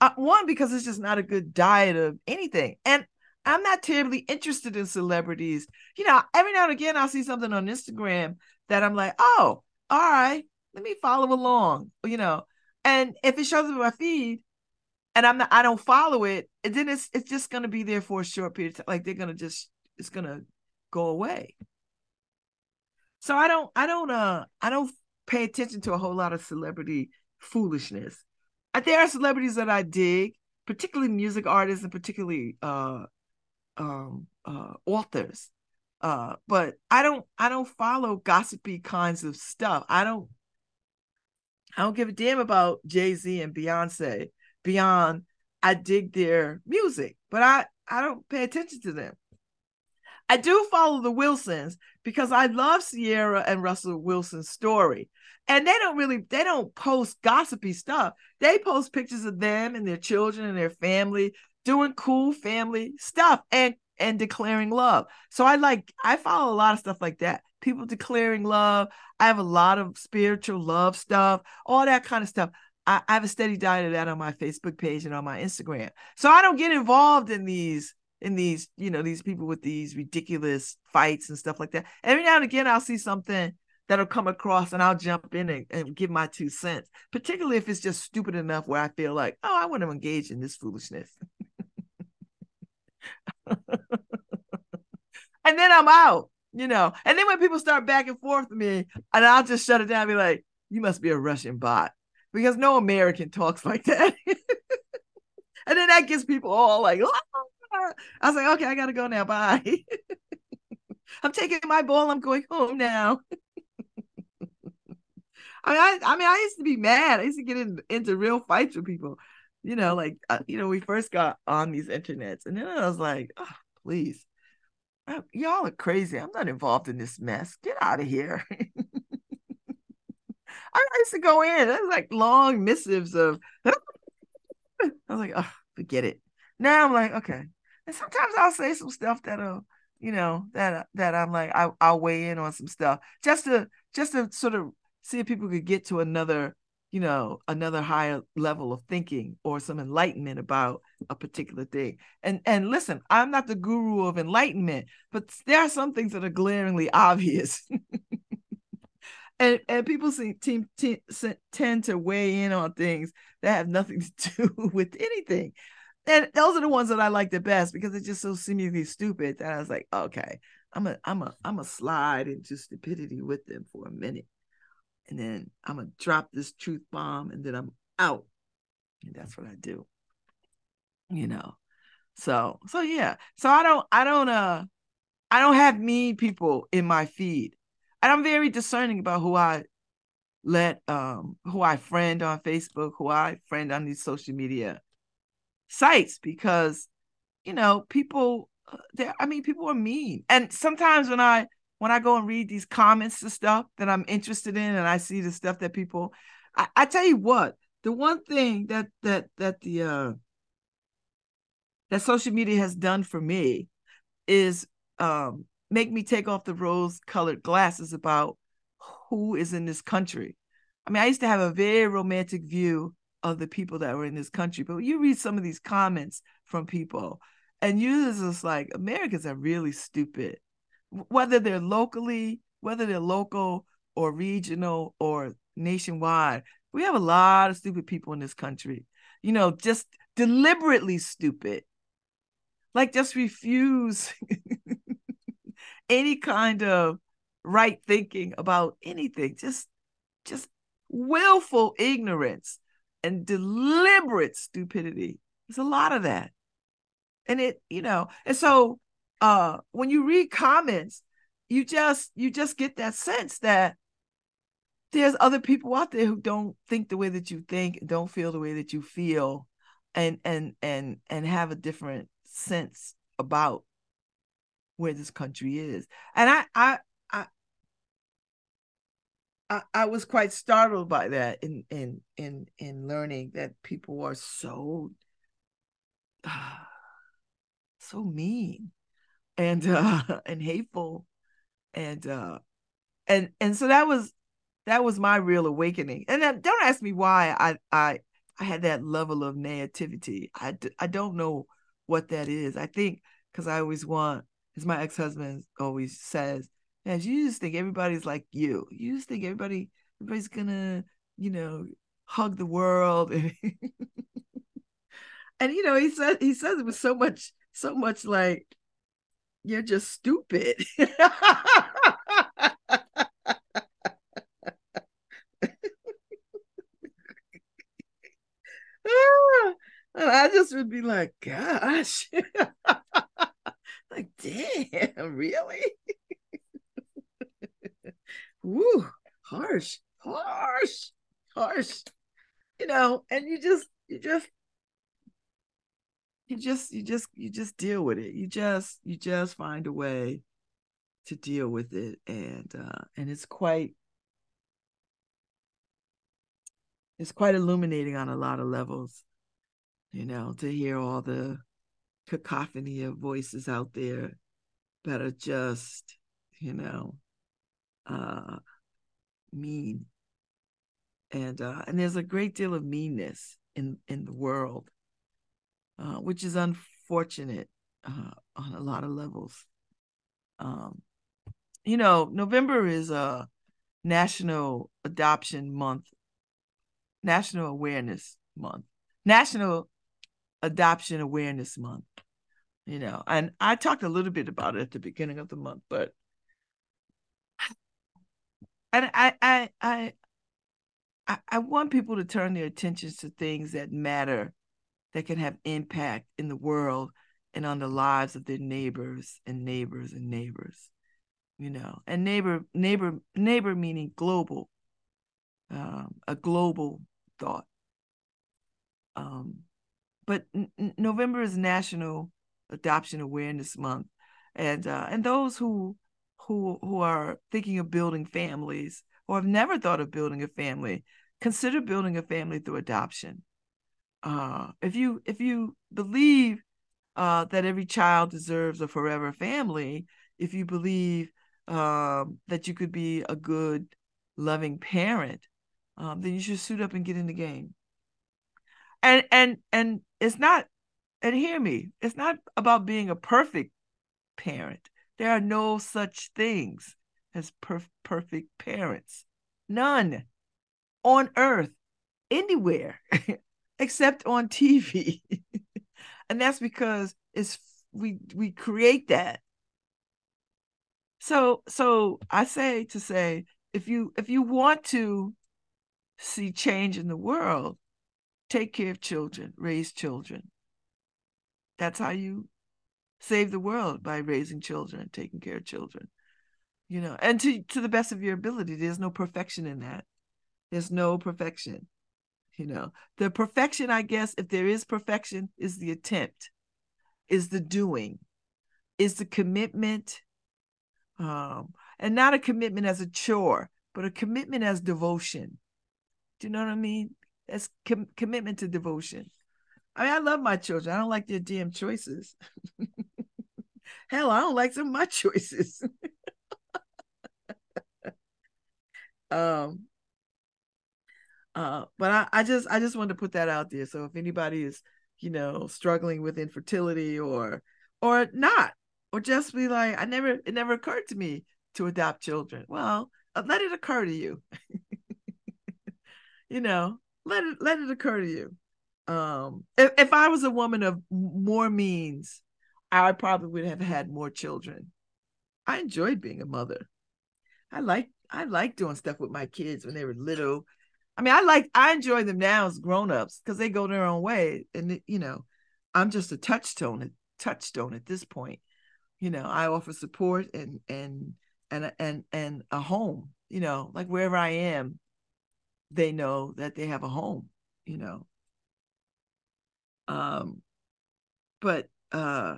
Uh, one because it's just not a good diet of anything. And I'm not terribly interested in celebrities. You know, every now and again I'll see something on Instagram that I'm like, oh, all right, let me follow along, you know. And if it shows up in my feed and I'm not I don't follow it, then it's it's just gonna be there for a short period of time. Like they're gonna just it's gonna go away. So I don't I don't uh I don't pay attention to a whole lot of celebrity foolishness. There are celebrities that I dig, particularly music artists and particularly uh um, uh, authors. Uh, but I don't I don't follow gossipy kinds of stuff. I don't I don't give a damn about Jay Z and Beyonce beyond I dig their music, but I I don't pay attention to them. I do follow the Wilsons because I love Ciara and Russell Wilson's story. And they don't really they don't post gossipy stuff. They post pictures of them and their children and their family doing cool family stuff and and declaring love. So I like I follow a lot of stuff like that. People declaring love. I have a lot of spiritual love stuff, all that kind of stuff. I, I have a steady diet of that on my Facebook page and on my Instagram. So I don't get involved in these in these, you know, these people with these ridiculous fights and stuff like that. Every now and again, I'll see something that'll come across and I'll jump in and, and give my two cents, particularly if it's just stupid enough where I feel like, oh, I want to engage in this foolishness. and then I'm out, you know. And then when people start back and forth with me, and I'll just shut it down and be like, you must be a Russian bot because no American talks like that. and then that gets people all like, ah! I was like, okay, I gotta go now. Bye. I'm taking my ball. I'm going home now. I mean, I, I mean, I used to be mad. I used to get in, into real fights with people. You know, like uh, you know, we first got on these internets, and then I was like, oh, please, uh, y'all are crazy. I'm not involved in this mess. Get out of here. I used to go in. It was like long missives of. I was like, oh, forget it. Now I'm like, okay. And sometimes I'll say some stuff that'll, uh, you know, that uh, that I'm like, I, I'll weigh in on some stuff just to just to sort of see if people could get to another, you know, another higher level of thinking or some enlightenment about a particular thing. And and listen, I'm not the guru of enlightenment, but there are some things that are glaringly obvious. and and people seem team, team, tend to weigh in on things that have nothing to do with anything. And those are the ones that I like the best because it's just so seemingly stupid that I was like, okay, I'm a I'm a I'm a slide into stupidity with them for a minute and then I'm gonna drop this truth bomb and then I'm out. And that's what I do. You know. So so yeah. So I don't I don't uh I don't have mean people in my feed. And I'm very discerning about who I let um who I friend on Facebook, who I friend on these social media sites because you know, people uh, I mean people are mean. And sometimes when I when I go and read these comments and stuff that I'm interested in, and I see the stuff that people, I, I tell you what, the one thing that that that the uh, that social media has done for me is um, make me take off the rose-colored glasses about who is in this country. I mean, I used to have a very romantic view of the people that were in this country, but you read some of these comments from people, and you're just like, Americans are really stupid whether they're locally, whether they're local or regional or nationwide. We have a lot of stupid people in this country, you know, just deliberately stupid. Like, just refuse any kind of right thinking about anything. Just, just willful ignorance and deliberate stupidity. There's a lot of that. And it, you know, and so uh when you read comments you just you just get that sense that there's other people out there who don't think the way that you think don't feel the way that you feel and and and and have a different sense about where this country is and i i i I, was quite startled by that in in in in learning that people are so so mean and uh and hateful and uh and and so that was that was my real awakening. And don't ask me why i i i had that level of naivety. I i don't know what that is. I think because i always want as my ex-husband always says yeah you just think everybody's like you you just think everybody everybody's gonna you know hug the world and, you know he said he says it with so much so much like you're just stupid. I just would be like, gosh, like, damn, really? Woo, harsh, harsh, harsh. You know, and you just, you just you just you just you just deal with it you just you just find a way to deal with it and uh and it's quite it's quite illuminating on a lot of levels you know to hear all the cacophony of voices out there that are just you know uh mean and uh and there's a great deal of meanness in in the world uh, which is unfortunate uh, on a lot of levels. Um, you know, November is a National Adoption Month, National Awareness Month, National Adoption Awareness Month. You know, and I talked a little bit about it at the beginning of the month, but and I I I I, I want people to turn their attentions to things that matter, that can have impact in the world and on the lives of their neighbors and neighbors and neighbors you know and neighbor neighbor neighbor meaning global um, a global thought. Um, but n- november is national adoption awareness month and uh, and those who who who are thinking of building families or have never thought of building a family consider building a family through adoption uh, if you if you believe uh, that every child deserves a forever family, if you believe um, that you could be a good, loving parent, um, then you should suit up and get in the game. And and and it's not, and hear me, it's not about being a perfect parent. There are no such things as perf- perfect parents. None. On earth, anywhere, except on TV. and that's because it's we we create that. So so i say to say if you if you want to see change in the world take care of children. Raise children. That's how you save the world by raising children taking care of children you know and to to the best of your ability there's no perfection in that there's no perfection you know the perfection i guess if there is perfection is the attempt is the doing is the commitment um, and not a commitment as a chore, but a commitment as devotion. Do you know what I mean? As com- commitment to devotion. I mean, I love my children. I don't like their damn choices. Hell, I don't like some of my choices. um, uh, but I, I just I just wanted to put that out there. So if anybody is, you know, struggling with infertility or or not, or just be like, I never, it never occurred to me to adopt children. Well, uh, let it occur to you. you know, let it let it occur to you. Um, if, if I was a woman of more means, I probably would have had more children. I enjoyed being a mother. I like I like doing stuff with my kids when they were little. I mean, I like I enjoy them now as grown-ups because they go their own way. And you know, I'm just a touchstone, a touchstone at this point you know i offer support and and and and and a home you know like wherever i am they know that they have a home you know um but uh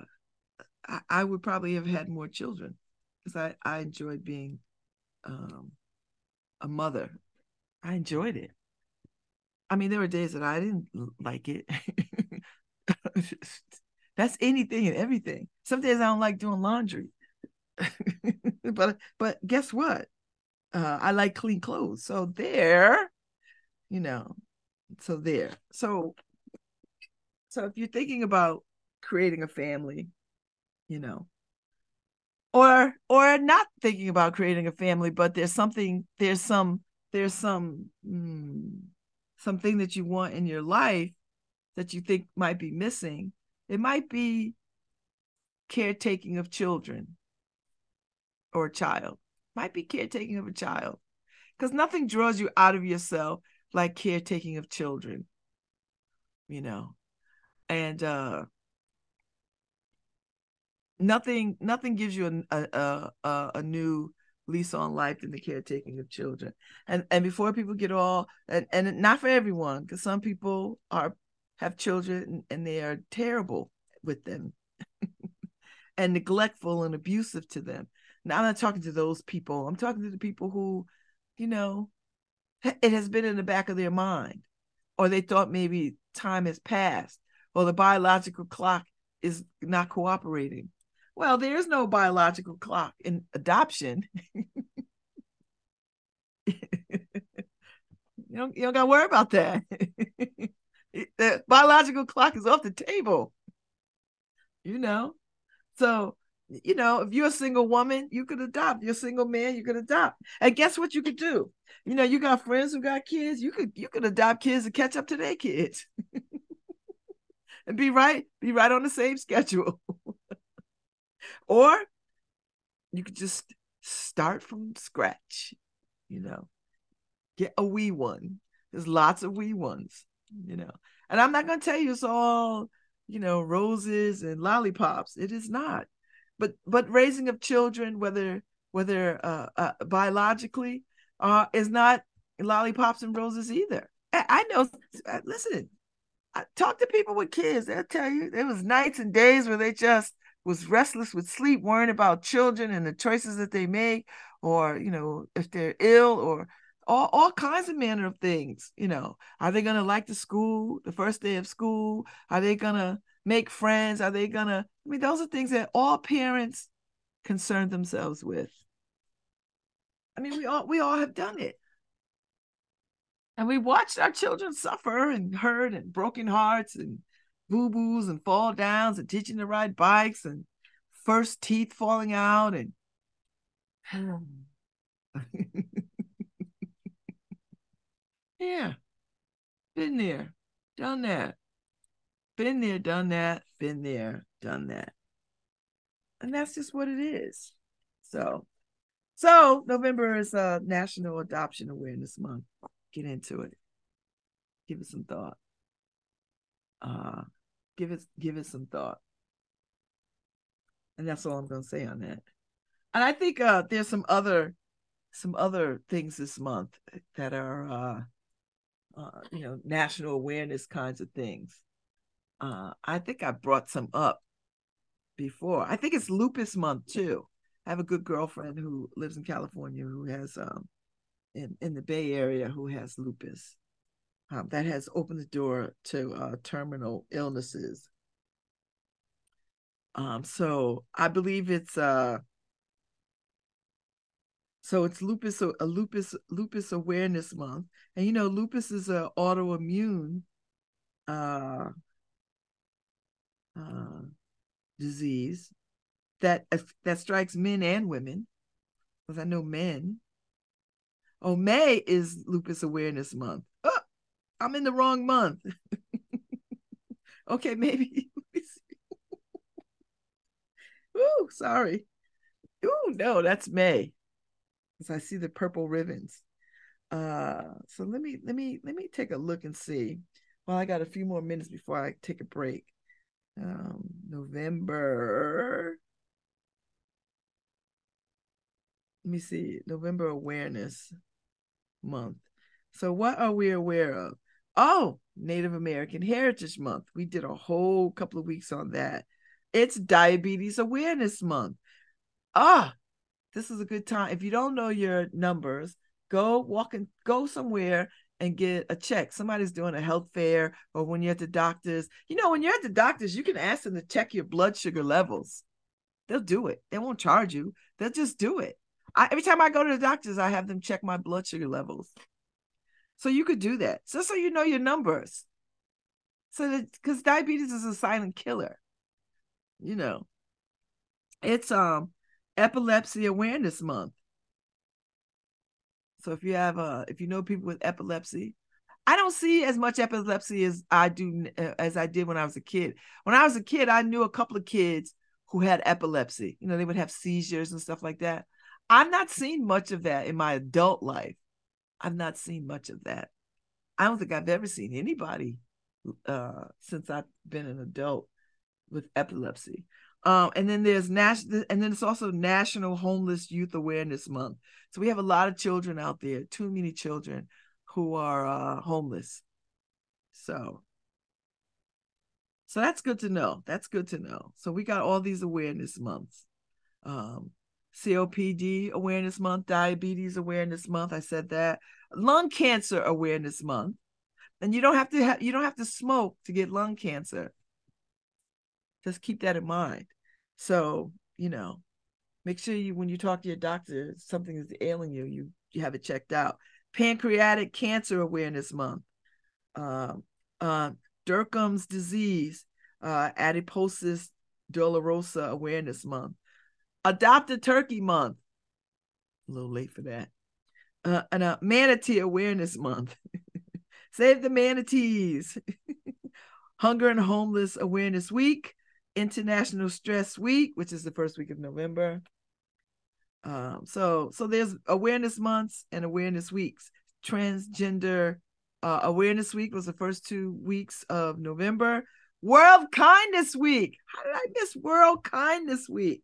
i, would probably have had more children because i i enjoyed being um a mother i enjoyed it i mean there were days that i didn't like it That's anything and everything. Some days I don't like doing laundry. but but guess what? Uh, I like clean clothes. So there, you know, so there. So so if you're thinking about creating a family, you know, or or not thinking about creating a family, but there's something, there's some, there's some mm, something that you want in your life that you think might be missing it might be caretaking of children or a child. Might be caretaking of a child. Because nothing draws you out of yourself like caretaking of children. You know. And uh nothing nothing gives you a a a, a new lease on life than the caretaking of children. And and before people get all and, and not for everyone, because some people are have children and they are terrible with them and neglectful and abusive to them. Now I'm not talking to those people. I'm talking to the people who, you know, it has been in the back of their mind, or they thought maybe time has passed, or the biological clock is not cooperating. Well, there is no biological clock in adoption. you don't, you don't got to worry about that. the biological clock is off the table. You know, So, you know, if you're a single woman, you could adopt. You're a single man, you could adopt. And guess what you could do? You know, you got friends who got kids, you could you could adopt kids and catch up to their kids. and be right, be right on the same schedule. Or you could just start from scratch, you know. Get a wee one. There's lots of wee ones, you know. And I'm not gonna tell you it's all you know, roses and lollipops. It is not. But but raising of children, whether whether uh, uh, biologically, uh, is not lollipops and roses either. I, I know. Uh, listen, I talk to people with kids. They'll tell you there was nights and days where they just was restless with sleep, worrying about children and the choices that they make, or you know, if they're ill or all, all kinds of manner of things you know. Are they to like the school the first day of school? Are they to make friends? Are they to i mean those are things that all parents concern themselves with. I mean we all we all have done it. And we watched our children suffer and hurt and broken hearts and boo-boos and fall downs and teaching to ride bikes and first teeth falling out and Yeah. Been there, done that. Been there, done that. Been there, done that. And that's just what it is. So, so November is uh National Adoption Awareness Month. Get into it. Give it some thought. Uh give it give it some thought. And that's all I'm gonna say on that. And I think uh there's some other some other things this month that are uh uh, you know, national awareness kinds of things. Uh, I think I brought some up before. I think it's lupus month too. I have a good girlfriend who lives in California who has um in, in the Bay Area who has lupus. Um, that has opened the door to uh, terminal illnesses. Um, so I believe it's uh so it's lupus a lupus lupus awareness month, and you know lupus is an autoimmune uh, uh, disease that that strikes men and women. Because I know men. Oh, May is lupus awareness month. I'm in the wrong month. okay, maybe. Ooh, sorry. Ooh, no, that's May because I see the purple ribbons. Uh, so let me let me let me take a look and see. Well, I got a few more minutes before I take a break. Um, November. Let me see. November Awareness Month. So what are we aware of? Oh, Native American Heritage Month. We did a whole couple of weeks on that. It's Diabetes Awareness Month. Ah, this is a good time. If you don't know your numbers, go walk and go somewhere and get a check. Somebody's doing a health fair or when you're at the doctor's. You know, when you're at the doctor's, you can ask them to check your blood sugar levels. They'll do it. They won't charge you. They'll just do it. I, every time I go to the doctor's, I have them check my blood sugar levels. So you could do that. Just so you know your numbers. So that because diabetes is a silent killer. You know. It's um Epilepsy Awareness Month. So if you have uh if you know people with epilepsy, I don't see as much epilepsy as I do uh, as I did when I was a kid. When I was a kid, I knew a couple of kids who had epilepsy. You know, they would have seizures and stuff like that. I've not seen much of that in my adult life. I've not seen much of that. I don't think I've ever seen anybody uh, since I've been an adult with epilepsy. Um, and then there's national, and then it's also National Homeless Youth Awareness Month. So we have a lot of children out there, too many children who are uh, homeless. So, so that's good to know. That's good to know. So we got all these awareness months. Um, COPD Awareness Month, Diabetes Awareness Month. I said that. Lung Cancer Awareness Month, and you don't have to ha- you don't have to smoke to get lung cancer. Just keep that in mind. So, you know, make sure you when you talk to your doctor, something is ailing you, you you have it checked out. Pancreatic Cancer Awareness Month. Um, uh, Dercum's disease, uh, adiposis Dolorosa Awareness Month, Adopted Turkey Month. A little late for that. Uh, and a Manatee Awareness Month. Save the manatees. Hunger and Homeless Awareness Week, International Stress Week, which is the first week of November. Um, so so there's awareness months and awareness weeks. Transgender uh, Awareness Week was the first two weeks of November. World Kindness Week. How did I miss World Kindness Week?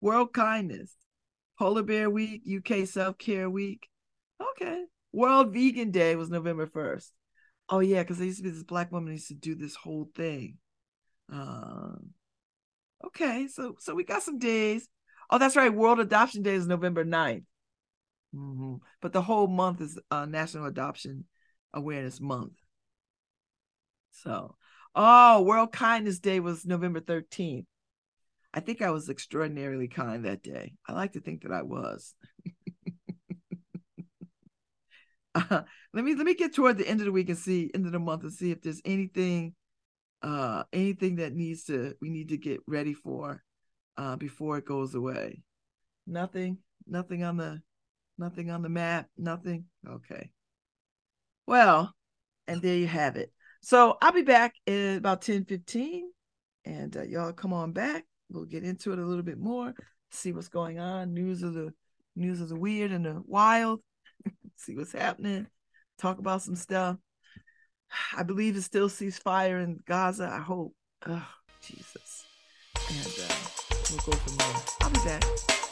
World Kindness. Polar Bear Week, UK Self Care Week. Okay. World Vegan Day was November 1st. Oh, yeah, because there used to be this black woman used to do this whole thing. Um, okay, so so we got some days. Oh, that's right. World Adoption Day is November 9th. Mm-hmm. But the whole month is uh, National Adoption Awareness Month. So, oh, World Kindness Day was November 13th. I think I was extraordinarily kind that day. I like to think that I was. uh, let me let me get toward the end of the week and see end of the month and see if there's anything uh anything that needs to we need to get ready for uh before it goes away. Nothing, nothing on the nothing on the map, nothing. Okay. Well, and there you have it. So I'll be back in about 10 15 and uh, y'all come on back. We'll get into it a little bit more, see what's going on, news of the news of the weird and the wild, see what's happening, talk about some stuff. I believe it still ceasefire in Gaza. I hope. Oh, Jesus. And uh, we'll go from there. I'll be back.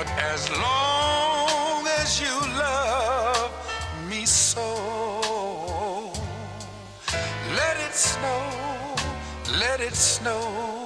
But as long as you love me so, let it snow, let it snow.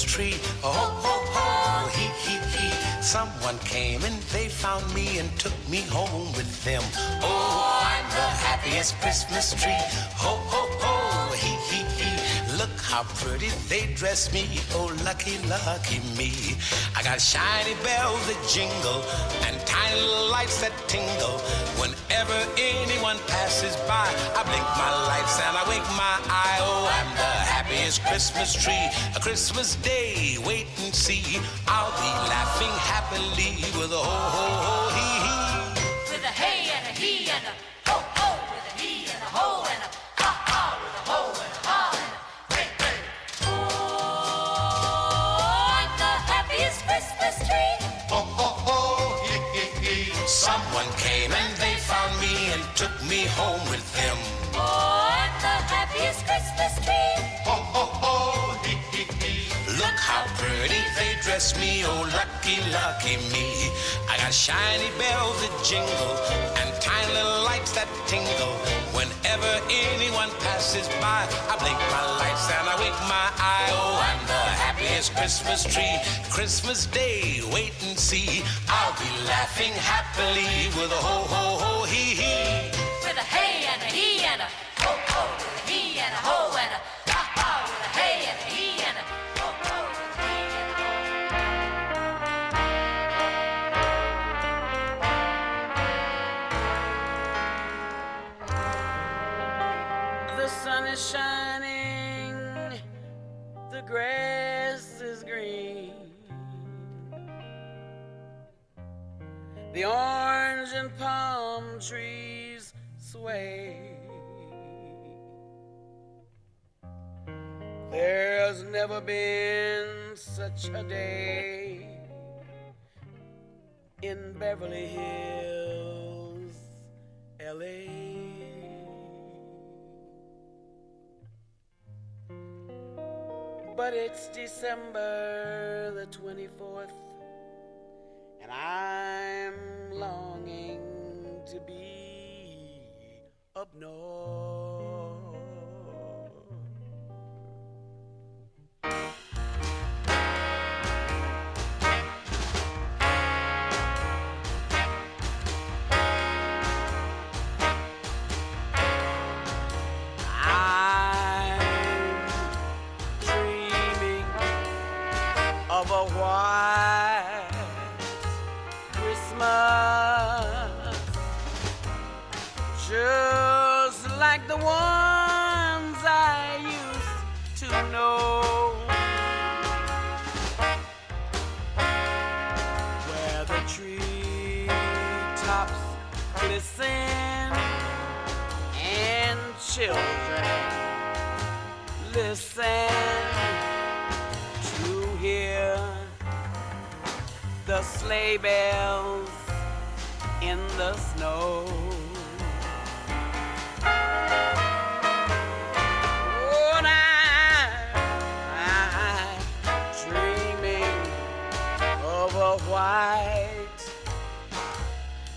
Christmas tree. Oh, oh, oh, he, he, he. Someone came and they found me and took me home with them. Oh, I'm the happiest Christmas tree. Ho, ho, ho, he, he, he. Look how pretty they dress me. Oh, lucky, lucky me. I got shiny bells that jingle and tiny lights that tingle. Christmas tree. A Christmas day, wait and see. I'll be laughing happily with a ho me, oh lucky, lucky me. I got shiny bells that jingle and tiny lights that tingle. Whenever anyone passes by, I blink my lights and I wink my eye. Oh, I'm the happiest Christmas tree. Christmas Day, wait and see. I'll be laughing happily with a ho ho ho hee hee. With a hey and a he and a ho ho. He and a ho and a ha ha. With a hey and a he The orange and palm trees sway. There's never been such a day in Beverly Hills, LA. But it's December the 24th, and I'm longing to be up north. Sleigh bells in the snow. Oh, and I, I'm dreaming of a white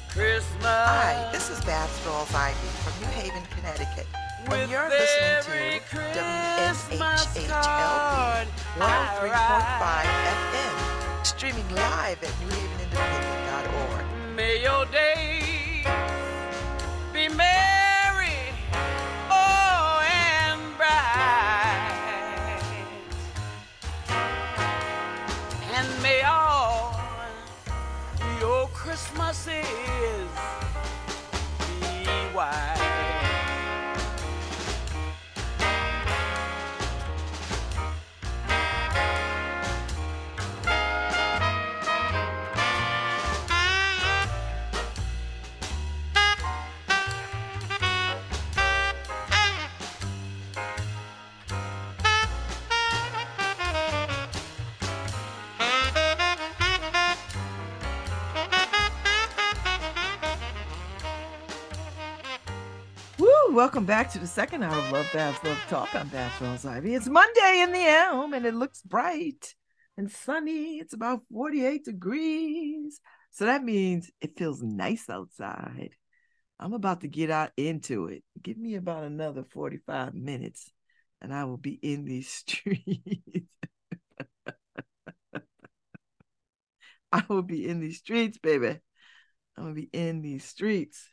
Christmas. Hi, this is Babs Rawls Ivy from New Haven, Connecticut. With you're listening to card 103.5 FM, streaming live at newhavenindependent.org. May your day be merry, oh, and bright. And may all your Christmases Welcome back to the second hour of Love Babs Love Talk. I'm Babz Ivy. It's Monday in the Elm and it looks bright and sunny. It's about 48 degrees. So that means it feels nice outside. I'm about to get out into it. Give me about another 45 minutes and I will be in these streets. I will be in these streets, baby. I'm gonna be in these streets.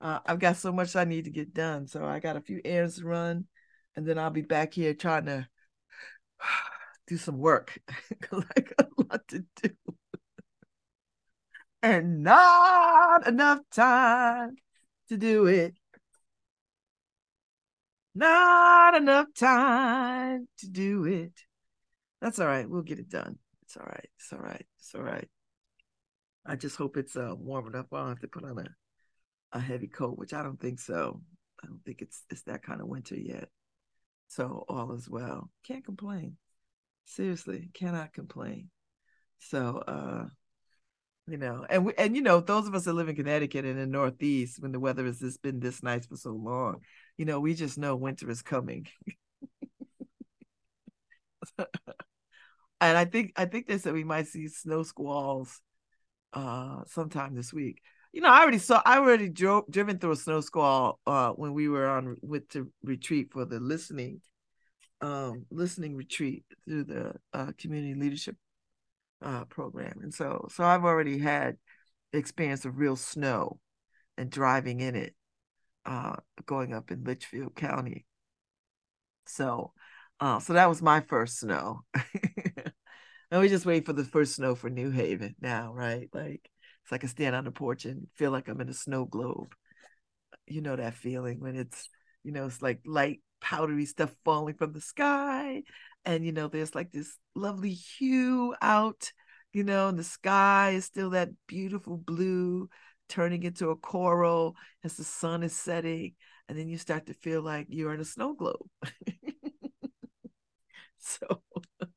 Uh, I've got so much I need to get done, so I got a few errands to run, and then I'll be back here trying to do some work because I got a lot to do, and not enough time to do it. Not enough time to do it. That's all right. We'll get it done. It's all right. It's all right. It's all right. I just hope it's uh, warm enough. I don't have to put on a, a heavy coat, which I don't think so. I don't think it's it's that kind of winter yet. So all is well. Can't complain. Seriously, cannot complain. So uh you know, and we, and you know, those of us that live in Connecticut and in the Northeast, when the weather has just been this nice for so long, you know, we just know winter is coming. and I think I think they said we might see snow squalls uh sometime this week. You know, I already saw I already drove driven through a snow squall uh when we were on with to retreat for the listening um listening retreat through the uh community leadership uh program. And so so I've already had experience of real snow and driving in it uh going up in Litchfield County. So uh so that was my first snow. and we just wait for the first snow for New Haven now, right? Like it's like I stand on the porch and feel like I'm in a snow globe. You know that feeling when it's, you know, it's like light powdery stuff falling from the sky. And you know, there's like this lovely hue out, you know, and the sky is still that beautiful blue turning into a coral as the sun is setting. And then you start to feel like you're in a snow globe. so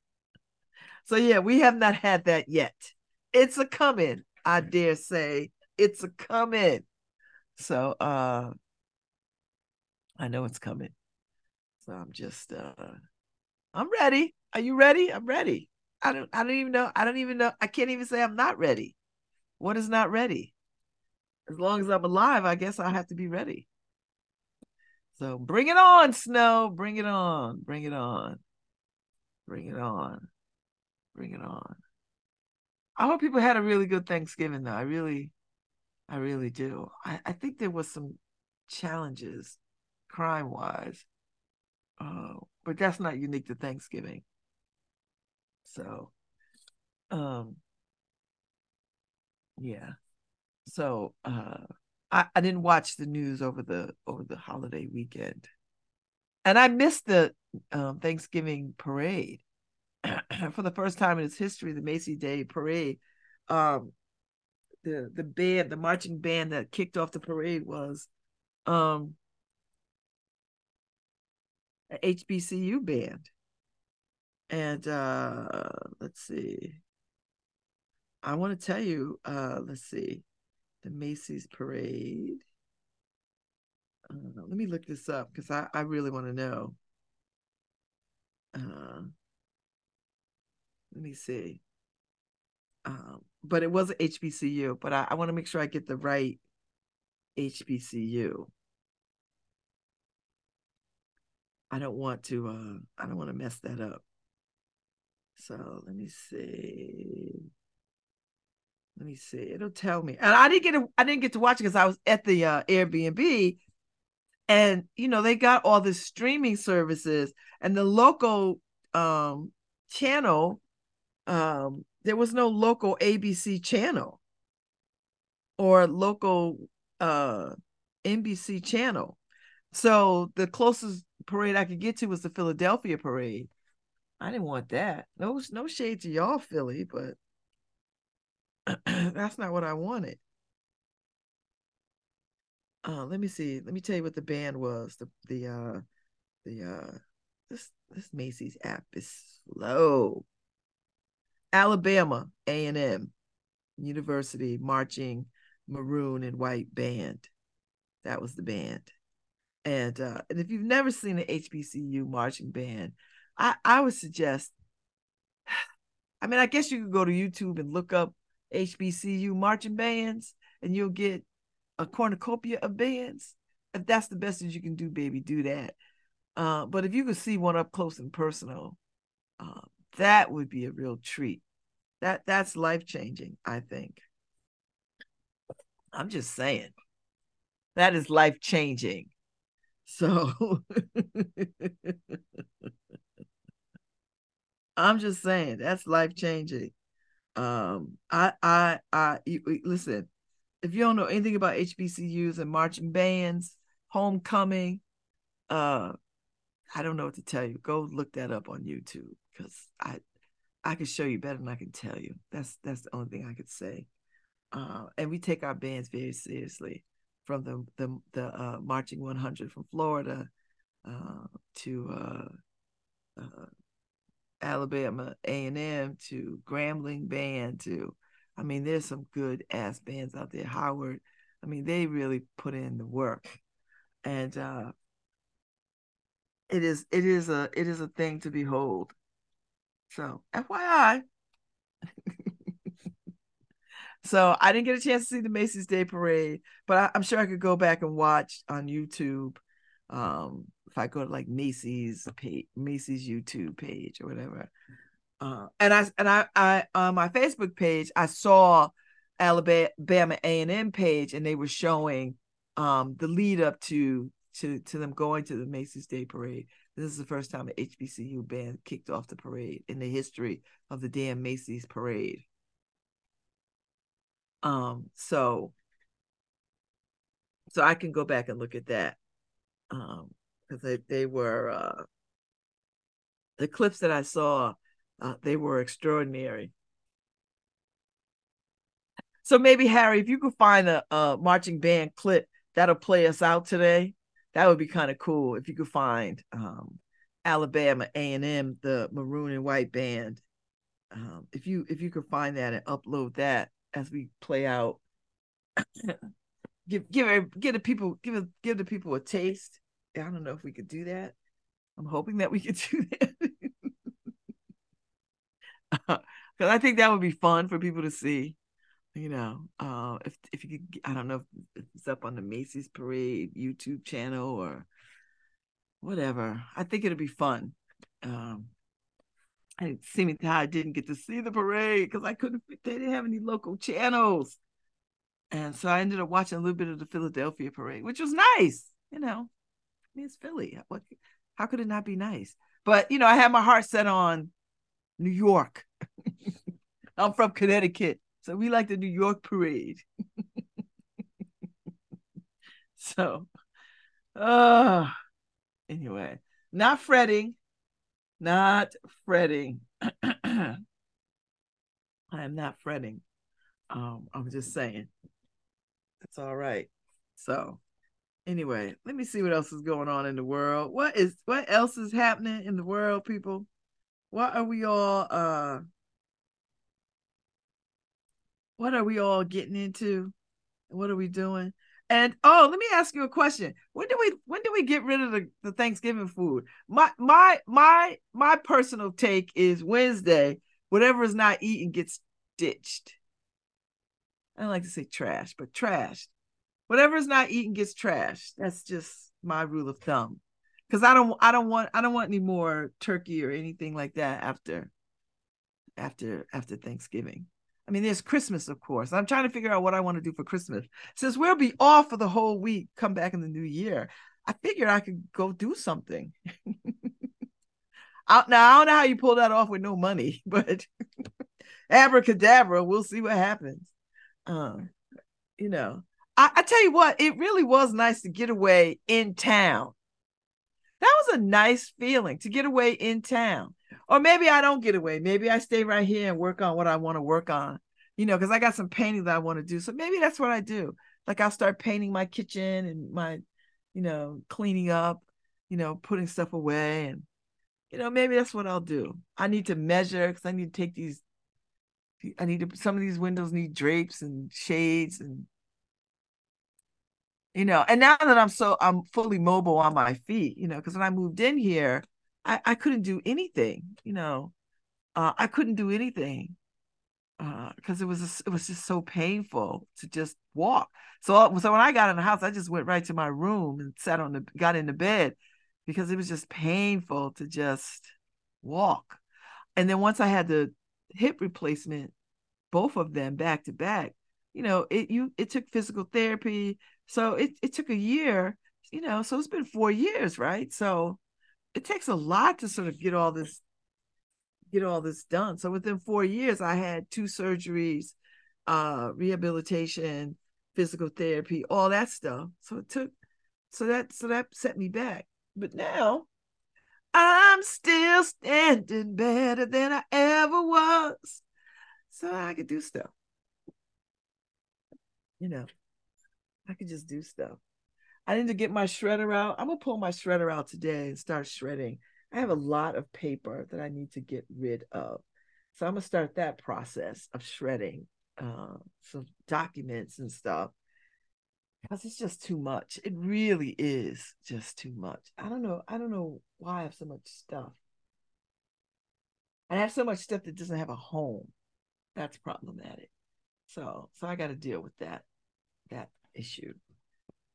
so yeah, we have not had that yet. It's a coming, I dare say. It's a coming. So uh I know it's coming. So I'm just uh I'm ready. Are you ready? I'm ready. I don't I don't even know. I don't even know. I can't even say I'm not ready. What is not ready? As long as I'm alive, I guess I have to be ready. So bring it on, snow. Bring it on. Bring it on. Bring it on. Bring it on. I hope people had a really good Thanksgiving though. I really, I really do. I, I think there was some challenges crime wise. Uh, but that's not unique to Thanksgiving. So um yeah. So uh I, I didn't watch the news over the over the holiday weekend. And I missed the um, Thanksgiving parade. For the first time in its history, the Macy Day parade, um, the the band, the marching band that kicked off the parade was um, a HBCU band. And uh, let's see. I want to tell you, uh, let's see, the Macy's parade. Uh, let me look this up because I, I really want to know. Let me see. Um, but it was HBCU, but I, I want to make sure I get the right HBCU. I don't want to uh I don't want to mess that up. So let me see. Let me see. It'll tell me. And I didn't get to, I didn't get to watch it because I was at the uh, Airbnb. And you know, they got all the streaming services and the local um channel um there was no local ABC channel or local uh NBC channel. So the closest parade I could get to was the Philadelphia parade. I didn't want that. No, no shade to y'all, Philly, but that's not what I wanted. Uh, let me see. Let me tell you what the band was. The the uh the uh this this Macy's app is slow. Alabama A and M University marching maroon and white band. That was the band. And uh, and if you've never seen an HBCU marching band, I I would suggest. I mean, I guess you could go to YouTube and look up HBCU marching bands, and you'll get a cornucopia of bands. If that's the best that you can do, baby, do that. Uh, but if you could see one up close and personal, uh, that would be a real treat. That that's life changing. I think. I'm just saying. That is life changing. So I'm just saying that's life changing. Um, I, I, I, listen. If you don't know anything about HBCUs and marching bands, homecoming, uh, I don't know what to tell you. Go look that up on YouTube because I I can show you better than I can tell you. That's that's the only thing I could say. Uh, and we take our bands very seriously, from the the the uh, marching 100 from Florida uh, to uh, uh, Alabama A and M to Grambling Band to, I mean, there's some good ass bands out there. Howard, I mean, they really put in the work, and uh, it is it is a it is a thing to behold. So FYI. so I didn't get a chance to see the Macy's Day Parade, but I, I'm sure I could go back and watch on YouTube. Um, if I go to like Macy's page, Macy's YouTube page or whatever. Uh, and I and I I on my Facebook page I saw Alabama A and M page, and they were showing um the lead up to to to them going to the Macy's Day Parade. This is the first time an HBCU band kicked off the parade in the history of the damn Macy's parade. Um, so so I can go back and look at that. Um, because they, they were uh the clips that I saw, uh, they were extraordinary. So maybe Harry, if you could find a, a marching band clip that'll play us out today, that would be kind of cool. If you could find um, Alabama A and M, the maroon and white band, um, if you if you could find that and upload that as we play out, give give give the people give give the people a taste. I don't know if we could do that. I'm hoping that we could do that. because I think that would be fun for people to see. You know, uh, if if you could, I don't know if it's up on the Macy's Parade YouTube channel or whatever. I think it'll be fun. Um, and seeming how I didn't get to see the parade because I couldn't. They didn't have any local channels, and so I ended up watching a little bit of the Philadelphia parade, which was nice. You know, I mean, it's Philly. What? How could it not be nice? But you know, I had my heart set on New York. I'm from Connecticut, so we like the New York parade. so, uh, anyway, not fretting, not fretting. I am not fretting. Um, I'm just saying it's all right. So, anyway, let me see what else is going on in the world. What is what else is happening in the world, people? What are we all uh what are we all getting into? What are we doing? And oh, let me ask you a question. When do we when do we get rid of the, the Thanksgiving food? My my my my personal take is Wednesday, whatever is not eaten gets ditched. I don't like to say trash, but trashed. Whatever is not eaten gets trashed. That's just my rule of thumb. Cause I don't I don't want I don't want any more turkey or anything like that after after after Thanksgiving. I mean, there's Christmas, of course. I'm trying to figure out what I want to do for Christmas. Since we'll be off for the whole week, come back in the new year. I figured I could go do something. I, now I don't know how you pull that off with no money, but abracadabra, we'll see what happens. Um, you know, I, I tell you what, it really was nice to get away in town. That was a nice feeling to get away in town. Or maybe I don't get away. Maybe I stay right here and work on what I want to work on, you know, because I got some painting that I want to do. So maybe that's what I do. Like I'll start painting my kitchen and my, you know, cleaning up, you know, putting stuff away. And, you know, maybe that's what I'll do. I need to measure because I need to take these, I need to, some of these windows need drapes and shades and, you know, and now that I'm so, I'm fully mobile on my feet, you know, because when I moved in here, I, I couldn't do anything, you know. Uh, I couldn't do anything because uh, it was just, it was just so painful to just walk. So so when I got in the house, I just went right to my room and sat on the got into bed because it was just painful to just walk. And then once I had the hip replacement, both of them back to back, you know, it you it took physical therapy. So it it took a year, you know. So it's been four years, right? So it takes a lot to sort of get all this get all this done. So within four years, I had two surgeries, uh, rehabilitation, physical therapy, all that stuff. So it took, so that so that set me back. But now, I'm still standing better than I ever was. So I could do stuff. You know, I could just do stuff. I need to get my shredder out. I'm gonna pull my shredder out today and start shredding. I have a lot of paper that I need to get rid of. So I'm gonna start that process of shredding uh, some documents and stuff because it's just too much. It really is just too much. I don't know. I don't know why I have so much stuff. I have so much stuff that doesn't have a home. That's problematic. So, so I got to deal with that that issue,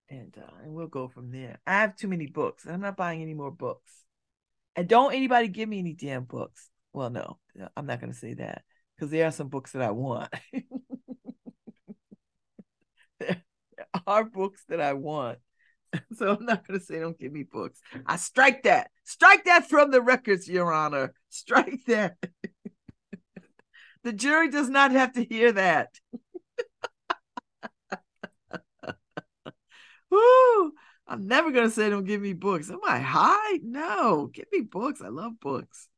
and uh, and we'll go from there. I have too many books. I'm not buying any more books, and don't anybody give me any damn books. Well, no, I'm not going to say that because there are some books that I want. there are books that I want. So I'm not going to say don't give me books. I strike that. Strike that from the records, Your Honor. Strike that. the jury does not have to hear that. Woo! I'm never to say don't give me books. Am I high? No, give me books. I love books.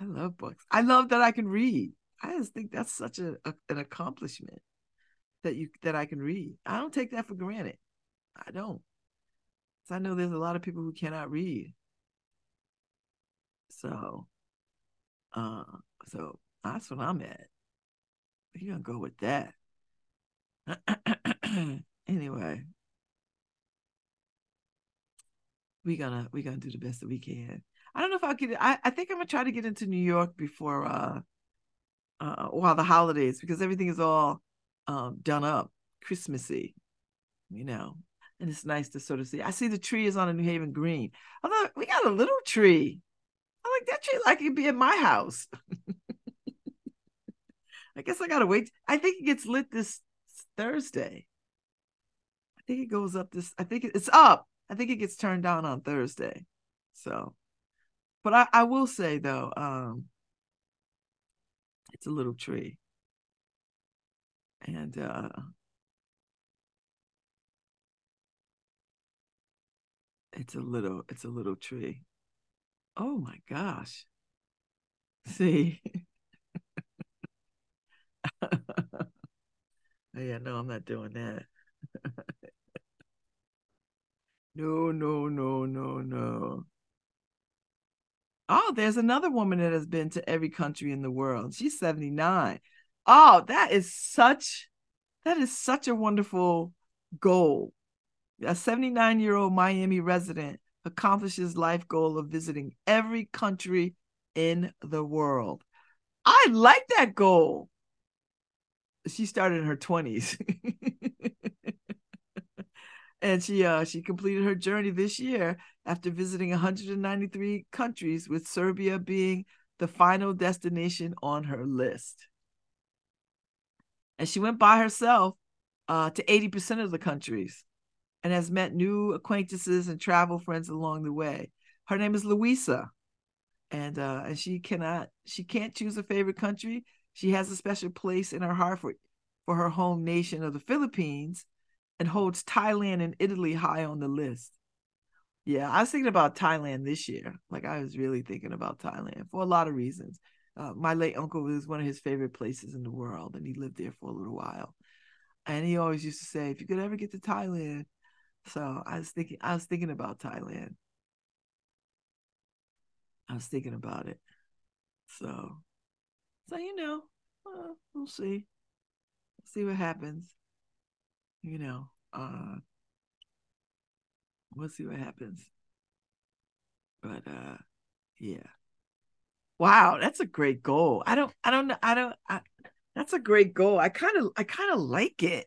I love books. I love that I can read. I just think that's such a, a an accomplishment that you that I can read. I don't take that for granted. I don't. I know there's a lot of people who cannot read. So uh so that's what I'm at. You're gonna go with that. anyway. We gonna we gonna do the best that we can. I don't know if I'll get I, I think I'm gonna try to get into New York before uh uh while the holidays because everything is all um done up, Christmassy, you know. And it's nice to sort of see. I see the tree is on a New Haven green. Although we got a little tree. I like that tree like it'd be in my house. I guess I gotta wait. I think it gets lit this Thursday. I think it goes up this. I think it's up. I think it gets turned down on Thursday. So, but I, I will say though, um, it's a little tree, and uh, it's a little, it's a little tree. Oh my gosh! See. yeah, no, I'm not doing that. no, no, no, no, no. Oh, there's another woman that has been to every country in the world. She's 79. Oh, that is such that is such a wonderful goal. A 79-year-old Miami resident accomplishes life goal of visiting every country in the world. I like that goal. She started in her 20s. and she uh she completed her journey this year after visiting 193 countries with Serbia being the final destination on her list. And she went by herself uh, to 80% of the countries and has met new acquaintances and travel friends along the way. Her name is Louisa. And uh, and she cannot she can't choose a favorite country. She has a special place in her heart for, for her home nation of the Philippines and holds Thailand and Italy high on the list. Yeah, I was thinking about Thailand this year. Like I was really thinking about Thailand for a lot of reasons. Uh, my late uncle was one of his favorite places in the world, and he lived there for a little while. And he always used to say, "If you could ever get to Thailand," so I was thinking, I was thinking about Thailand. I was thinking about it. So, so you know, uh, we'll see. See what happens. You know, uh, we'll see what happens. But uh, yeah. Wow, that's a great goal. I don't, I don't know, I don't. I, that's a great goal. I kind of, I kind of like it.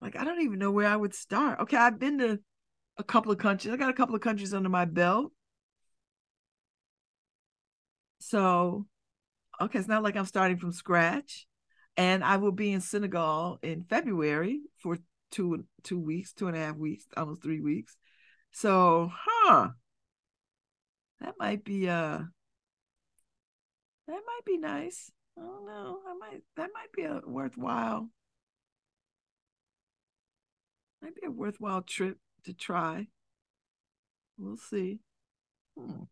Like I don't even know where I would start. Okay, I've been to a couple of countries. I got a couple of countries under my belt. So, okay, it's not like I'm starting from scratch. And I will be in Senegal in February for two two weeks, two and a half weeks, almost three weeks. So, huh. That might be uh that might be nice. I don't know. I might that might be a worthwhile. Might be a worthwhile trip to try. We'll see. Hmm.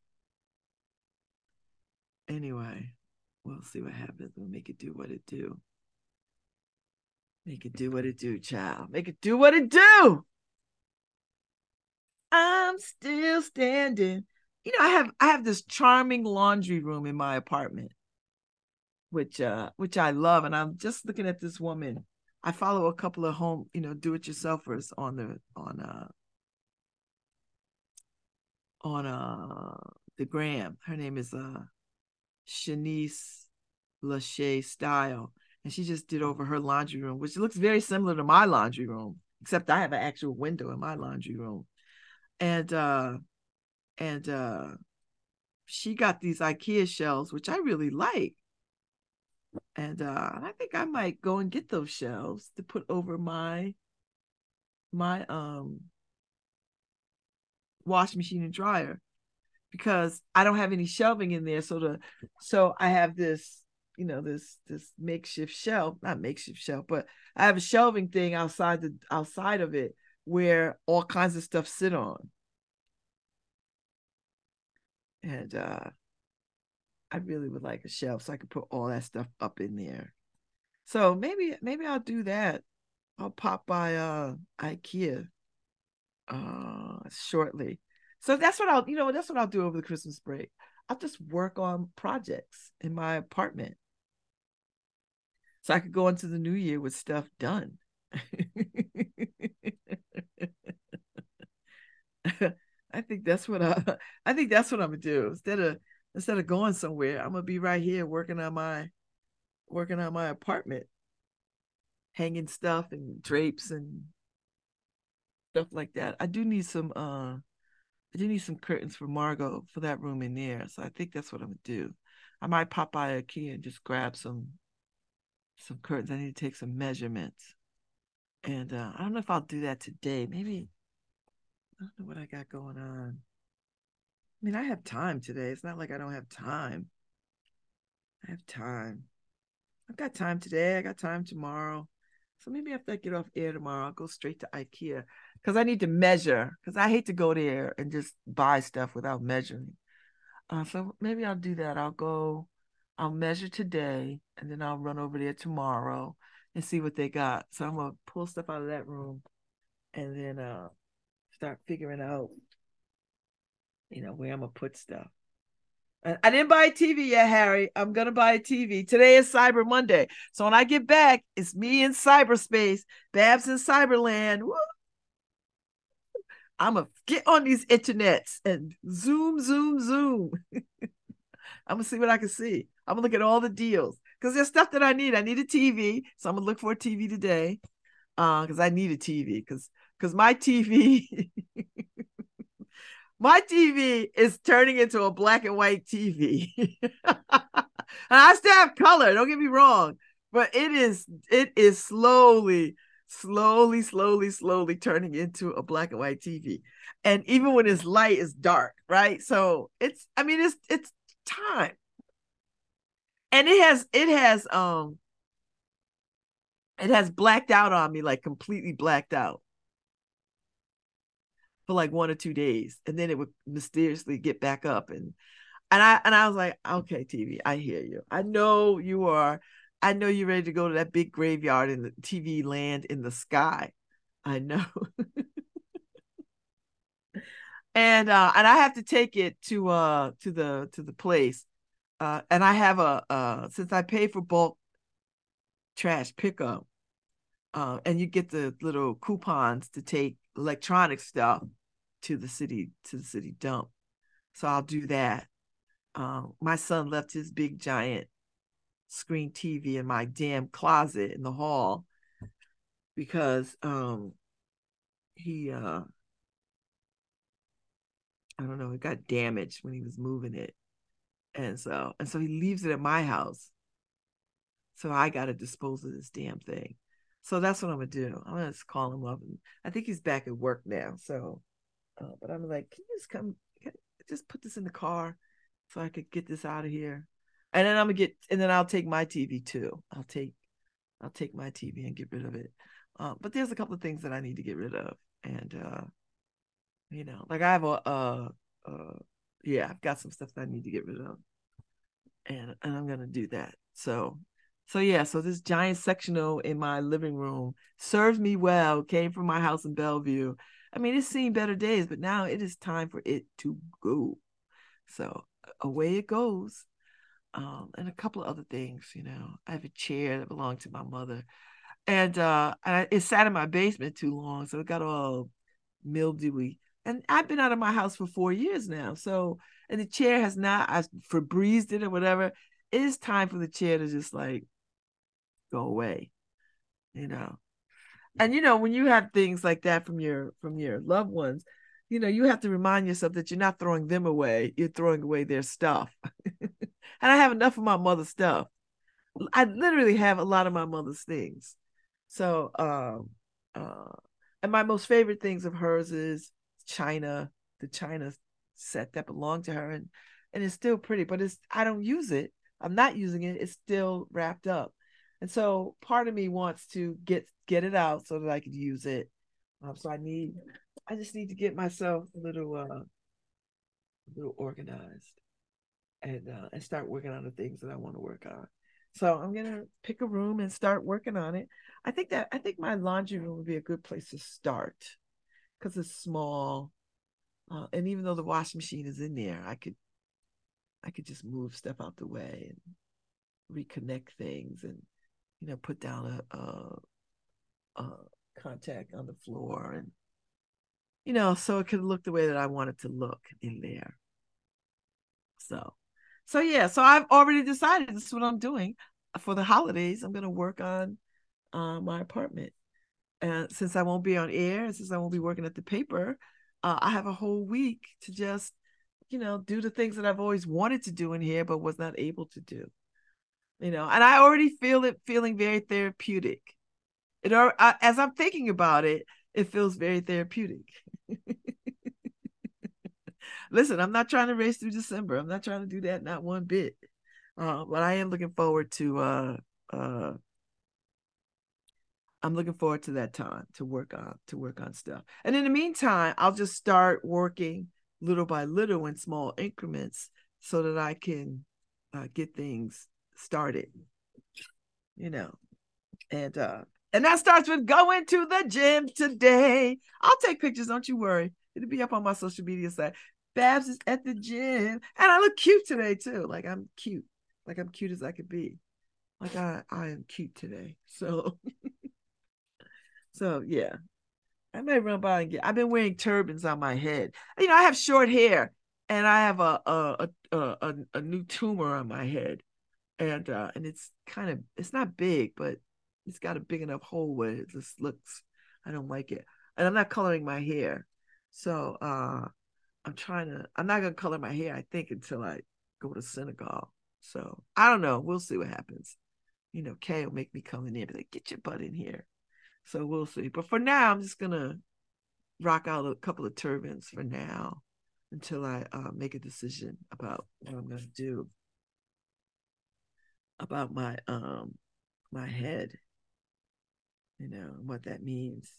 anyway, we'll see what happens. We'll make it do what it do. Make it do what it do, child. Make it do what it do. I'm still standing. You know, I have I have this charming laundry room in my apartment, which uh which I love. And I'm just looking at this woman. I follow a couple of home, you know, do-it-yourselfers on the on uh on uh the gram. Her name is uh Shanice Lachey Style. And she just did over her laundry room, which looks very similar to my laundry room, except I have an actual window in my laundry room. And uh and uh she got these IKEA shelves, which I really like. And uh I think I might go and get those shelves to put over my my um wash machine and dryer because I don't have any shelving in there. So the so I have this, you know, this this makeshift shelf, not makeshift shelf, but I have a shelving thing outside the outside of it where all kinds of stuff sit on. And uh I really would like a shelf so I could put all that stuff up in there. So maybe maybe I'll do that. I'll pop by uh IKEA uh shortly. So that's what I'll, you know, that's what I'll do over the Christmas break. I'll just work on projects in my apartment. So I could go into the new year with stuff done. I think that's what I I think that's what I'm gonna do. Instead of instead of going somewhere, I'm gonna be right here working on my working on my apartment, hanging stuff and drapes and stuff like that. I do need some uh I do need some curtains for Margot for that room in there. So I think that's what I'm gonna do. I might pop by IKEA and just grab some some curtains. I need to take some measurements. And uh, I don't know if I'll do that today. Maybe I don't know what I got going on. I mean, I have time today. It's not like I don't have time. I have time. I've got time today. I got time tomorrow. So maybe after I get off air tomorrow, I'll go straight to IKEA because I need to measure. Because I hate to go there and just buy stuff without measuring. Uh, so maybe I'll do that. I'll go, I'll measure today, and then I'll run over there tomorrow and see what they got. So I'm gonna pull stuff out of that room, and then uh, start figuring out, you know, where I'm gonna put stuff. I didn't buy a TV yet, Harry. I'm gonna buy a TV. Today is Cyber Monday. So when I get back, it's me in cyberspace, Babz in Cyberland. Woo! I'm gonna get on these internets and zoom, zoom, zoom. I'm gonna see what I can see. I'm gonna look at all the deals because there's stuff that I need. I need a TV, so I'm gonna look for a TV today. Uh, because I need a TV because because my TV my TV is turning into a black and white TV. and I still have color, don't get me wrong, but it is it is slowly, slowly, slowly, slowly turning into a black and white TV. And even when it's light, it's dark, right? So it's I mean it's it's time. And it has it has um it has blacked out on me, like completely blacked out for like one or two days and then it would mysteriously get back up and and I and I was like, okay, TV, I hear you. I know you are. I know you're ready to go to that big graveyard in the TV land in the sky. I know. and uh and I have to take it to uh to the to the place. Uh and I have a uh since I pay for bulk trash pickup, uh, and you get the little coupons to take electronic stuff to the city to the city dump. So I'll do that. Um, my son left his big giant screen TV in my damn closet in the hall because um he uh I don't know, it got damaged when he was moving it. And so and so he leaves it at my house. So I gotta dispose of this damn thing. So that's what I'm gonna do. I'm gonna just call him up, and I think he's back at work now. So, uh, but I'm like, can you just come, just put this in the car, so I could get this out of here, and then I'm gonna get, and then I'll take my TV too. I'll take, I'll take my TV and get rid of it. Uh, but there's a couple of things that I need to get rid of, and uh, you know, like I have a, uh, uh, yeah, I've got some stuff that I need to get rid of, and and I'm gonna do that. So so yeah, so this giant sectional in my living room serves me well. Came from my house in Bellevue. I mean, it's seen better days, but now it is time for it to go. So away it goes. Um, and a couple of other things, you know. I have a chair that belonged to my mother, and uh, it sat in my basement too long, so it got all mildewy. And I've been out of my house for four years now, so and the chair has not. I Febrezed it or whatever. It is time for the chair to just like go away, you know. And you know when you have things like that from your from your loved ones, you know you have to remind yourself that you're not throwing them away. You're throwing away their stuff. and I have enough of my mother's stuff. I literally have a lot of my mother's things. So, um, uh, and my most favorite things of hers is China, the China set that belonged to her, and and it's still pretty, but it's I don't use it. I'm not using it. It's still wrapped up, and so part of me wants to get get it out so that I could use it. Um, so I need, I just need to get myself a little, uh, a little organized, and uh, and start working on the things that I want to work on. So I'm gonna pick a room and start working on it. I think that I think my laundry room would be a good place to start because it's small, uh, and even though the washing machine is in there, I could I could just move stuff out the way and reconnect things, and you know put down a, a, a contact on the floor, and you know so it could look the way that I want it to look in there. So so yeah, so I've already decided this is what I'm doing for the holidays. I'm gonna work on uh, my apartment, and since I won't be on air, since I won't be working at the paper, uh, I have a whole week to just, you know, do the things that I've always wanted to do in here, but was not able to do. You know, and I already feel it feeling very therapeutic. It are as I'm thinking about it, it feels very therapeutic. Listen, I'm not trying to race through December. I'm not trying to do that, not one bit. Uh, but I am looking forward to uh uh I'm looking forward to that time to work on to work on stuff. And in the meantime, I'll just start working little by little in small increments so that I can uh, get things started. You know. And uh and that starts with going to the gym today. I'll take pictures, don't you worry. It'll be up on my social media site. Babz is at the gym. And I look cute today too. Like I'm cute. Like I'm cute as I could be. Like I, I am cute today. So so yeah. I may run by and get I've been wearing turbans on my head. You know, I have short hair and I have a a a, a, a new tumor on my head. And uh and it's kind of it's not big, but it's got a big enough hole where it just looks I don't like it. And I'm not coloring my hair. So uh I'm trying to I'm not gonna color my hair, I think, until I go to Senegal. So I don't know. We'll see what happens. You know, Kay will make me come in there and be like, get your butt in here. So we'll see. But for now, I'm just gonna rock out a couple of turbans for now until I uh, make a decision about what I'm gonna do about my um my head. You know, what that means.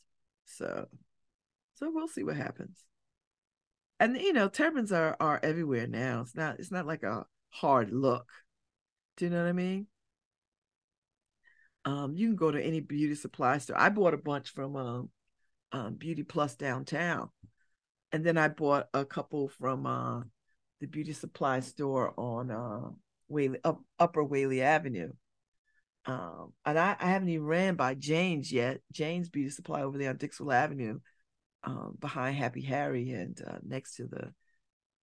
So so we'll see what happens. And you know, turbans are are everywhere now. It's not it's not like a hard look. Do you know what I mean? Um, you can go to any beauty supply store. I bought a bunch from um, um Beauty Plus downtown, and then I bought a couple from uh the beauty supply store on uh Whalley up Upper Whalley Avenue. Um, and I, I haven't even ran by Jane's yet. Jane's Beauty Supply over there on Dixwell Avenue, um, behind Happy Harry and uh, next to the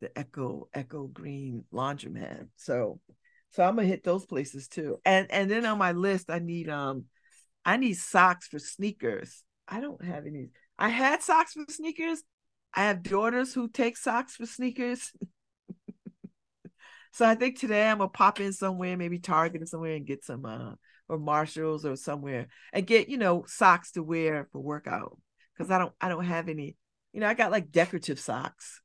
the Echo Echo Green Laundromat. So, so I'm gonna hit those places too. And and then on my list, I need um, I need socks for sneakers. I don't have any. I had socks for sneakers. I have daughters who take socks for sneakers. so I think today I'm gonna pop in somewhere, maybe Target or somewhere, and get some uh or Marshalls or somewhere, and get you know socks to wear for workout because I don't I don't have any. You know, I got like decorative socks.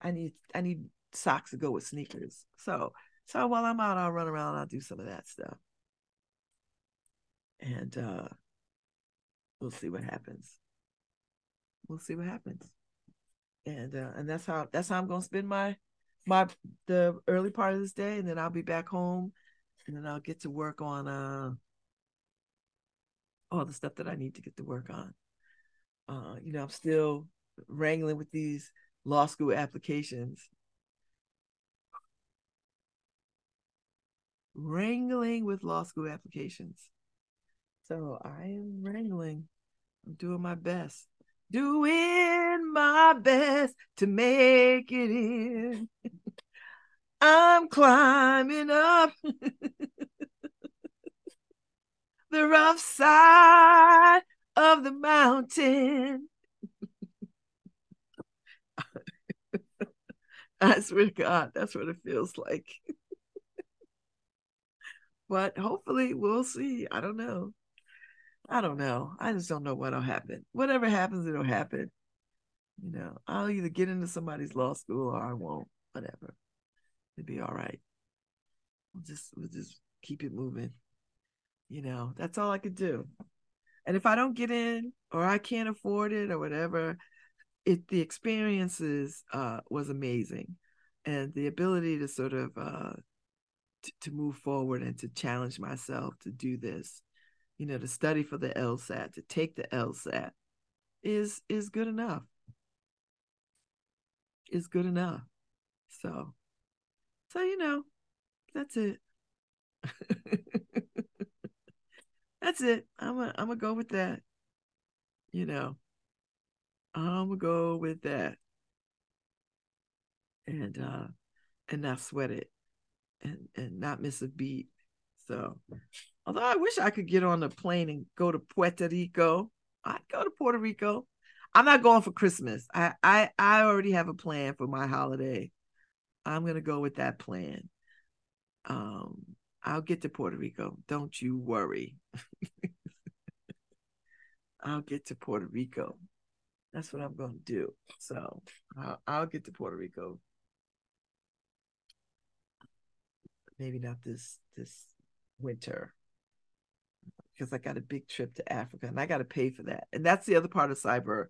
I need I need socks to go with sneakers. So so while I'm out, I'll run around. I'll do some of that stuff, and uh we'll see what happens. We'll see what happens, and uh and that's how that's how I'm gonna spend my my the early part of this day, and then I'll be back home, and then I'll get to work on uh all the stuff that I need to get to work on. Uh, you know, I'm still wrangling with these law school applications. Wrangling with law school applications. So I am wrangling. I'm doing my best. Doing my best to make it in. I'm climbing up the rough side of the mountain. I swear to God, that's what it feels like. But hopefully, we'll see. I don't know. I don't know. I just don't know what'll happen. Whatever happens, it'll happen. You know, I'll either get into somebody's law school or I won't. Whatever. It'll be all right. We'll just we'll just keep it moving. You know, that's all I could do. And if I don't get in or I can't afford it or whatever, it the experiences uh was amazing. And the ability to sort of uh to move forward and to challenge myself to do this, you know, to study for the LSAT, to take the LSAT is is good enough. Is good enough. So so you know, that's it. that's it. I'm a, I'm gonna go with that. You know, I'm gonna go with that, and uh, and not sweat it, and and not miss a beat. So, although I wish I could get on a plane and go to Puerto Rico, I'd go to Puerto Rico. I'm not going for Christmas. I I I already have a plan for my holiday. I'm gonna go with that plan. Um, I'll get to Puerto Rico. Don't you worry. I'll get to Puerto Rico. That's what I'm to do. So I'll, I'll get to Puerto Rico. Maybe not this this winter because I got a big trip to Africa and I got to pay for that. And that's the other part of Cyber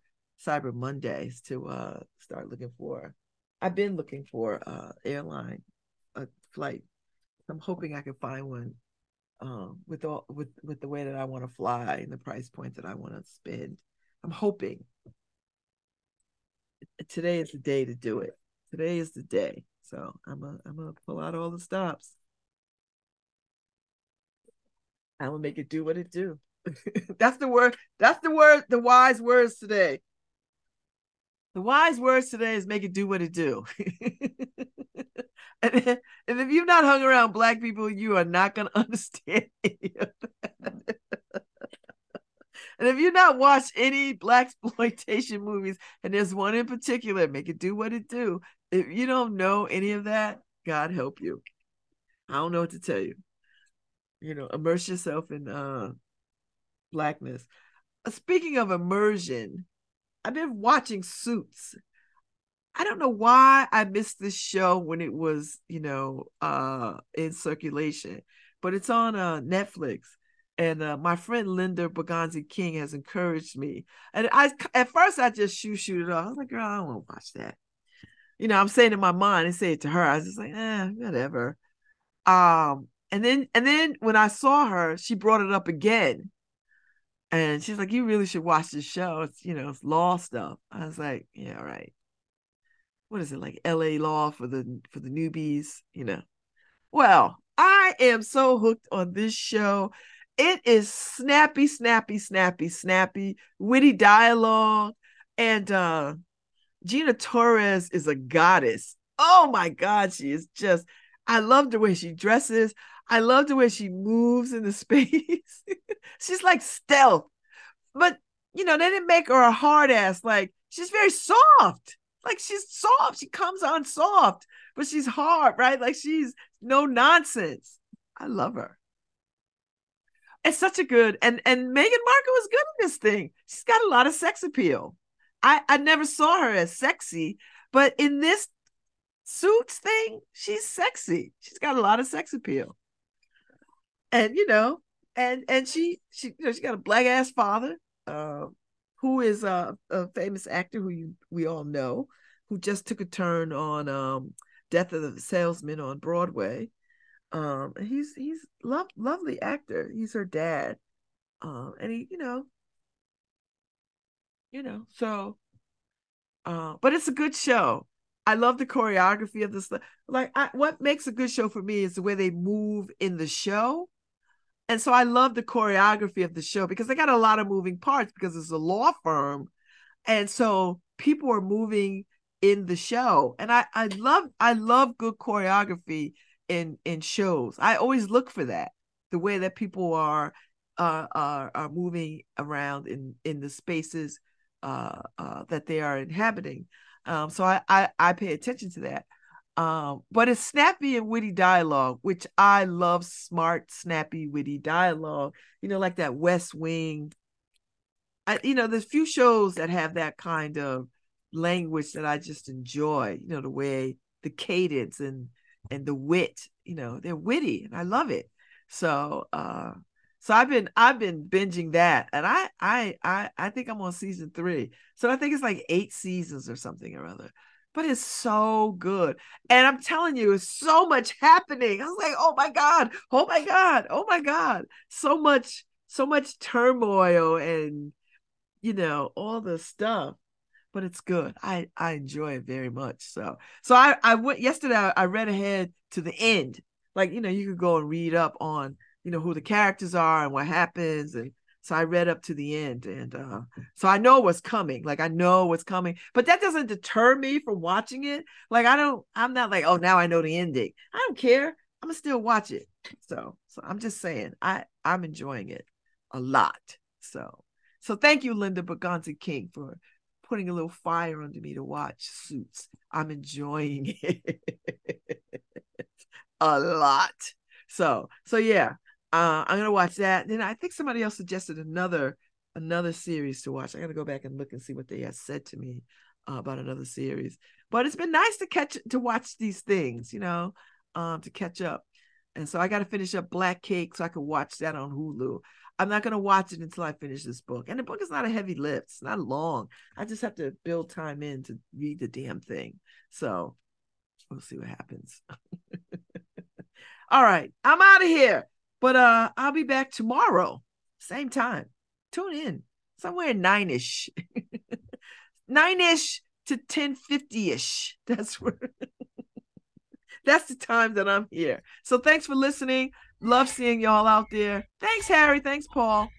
Cyber Mondays to uh start looking for. I've been looking for uh airline a flight. I'm hoping I can find one um with all with with the way that I want to fly and the price point that I want to spend. I'm hoping today is the day to do it. Today is the day. So I'm a, I'm gonna pull out all the stops. I'm gonna make it do what it do. that's the word. That's the word. The wise words today. The wise words today is make it do what it do. and, and if you've not hung around black people, you are not gonna understand any of that. And if you've not watched any blaxploitation movies, and there's one in particular, make it do what it do. If you don't know any of that, God help you. I don't know what to tell you. You know, immerse yourself in uh blackness. Uh, Speaking of immersion, I've been watching Suits. I don't know why I missed this show when it was, you know, uh in circulation, but it's on uh Netflix and uh, my friend Linda Baganzi King has encouraged me. And I at first I just shoot shoot it off. I was like, girl, I don't want to watch that. You know, I'm saying in my mind and say it to her. I was just like, eh, whatever. Um, and then and then when I saw her, she brought it up again. And she's like, You really should watch this show. It's you know, it's law stuff. I was like, Yeah, right. What is it like LA law for the for the newbies, you know? Well, I am so hooked on this show. It is snappy, snappy, snappy, snappy, witty dialogue. And uh Gina Torres is a goddess. Oh my God, she is just, I love the way she dresses. I love the way she moves in the space. she's like stealth. But you know, they didn't make her a hard ass. Like she's very soft. Like she's soft. She comes on soft, but she's hard, right? Like she's no nonsense. I love her it's such a good and and Meghan Markle was good in this thing. She's got a lot of sex appeal. I I never saw her as sexy, but in this suits thing, she's sexy. She's got a lot of sex appeal. And you know, and and she she you know she got a black ass father, uh, who is a, a famous actor who you we all know, who just took a turn on um Death of the Salesman on Broadway. Um, he's he's love lovely actor. He's her dad. Um, and he, you know, you know, so uh, but it's a good show. I love the choreography of this. Like, I, what makes a good show for me is the way they move in the show. And so I love the choreography of the show because they got a lot of moving parts because it's a law firm. And so people are moving in the show. And I, I love I love good choreography in in shows. I always look for that. The way that people are uh, are are moving around in in the spaces uh, uh, that they are inhabiting. Um, so I, I I pay attention to that. Um, but it's snappy and witty dialogue, which I love. Smart, snappy, witty dialogue. You know, like that West Wing. I, you know, there's few shows that have that kind of language that I just enjoy. You know, the way the cadence and and the wit. You know, they're witty, and I love it. So, uh, so I've been I've been binging that, and I I I I think I'm on season three. So I think it's like eight seasons or something or other. But it's so good, and I'm telling you, it's so much happening. I was like, oh my god, oh my god, oh my god, so much, so much turmoil, and you know all the stuff. But it's good. I I enjoy it very much. So so I I went yesterday. I, read ahead to the end. Like you know, you could go and read up on you know who the characters are and what happens and so i read up to the end and uh so i know what's coming like i know what's coming but that doesn't deter me from watching it. Like i don't i'm not like oh now i know the ending. I don't care i'm gonna still watch it. So so i'm just saying i i'm enjoying it a lot. So so thank you linda Berganti king for putting a little fire under me to watch suits. I'm enjoying it a lot. So so yeah uh, I'm gonna watch that. Then I think somebody else suggested another another series to watch. I gotta go back and look and see what they had said to me uh, about another series. But it's been nice to catch to watch these things, you know, um, to catch up. And so I got to finish up Black Cake so I can watch that on Hulu. I'm not gonna watch it until I finish this book. And the book is not a heavy lift. It's not long. I just have to build time in to read the damn thing. So we'll see what happens. All right, I'm out of here. But uh I'll be back tomorrow, same time. Tune in somewhere nine-ish. nine-ish to 1050-ish. That's where that's the time that I'm here. So thanks for listening. Love seeing y'all out there. Thanks, Harry. Thanks, Paul.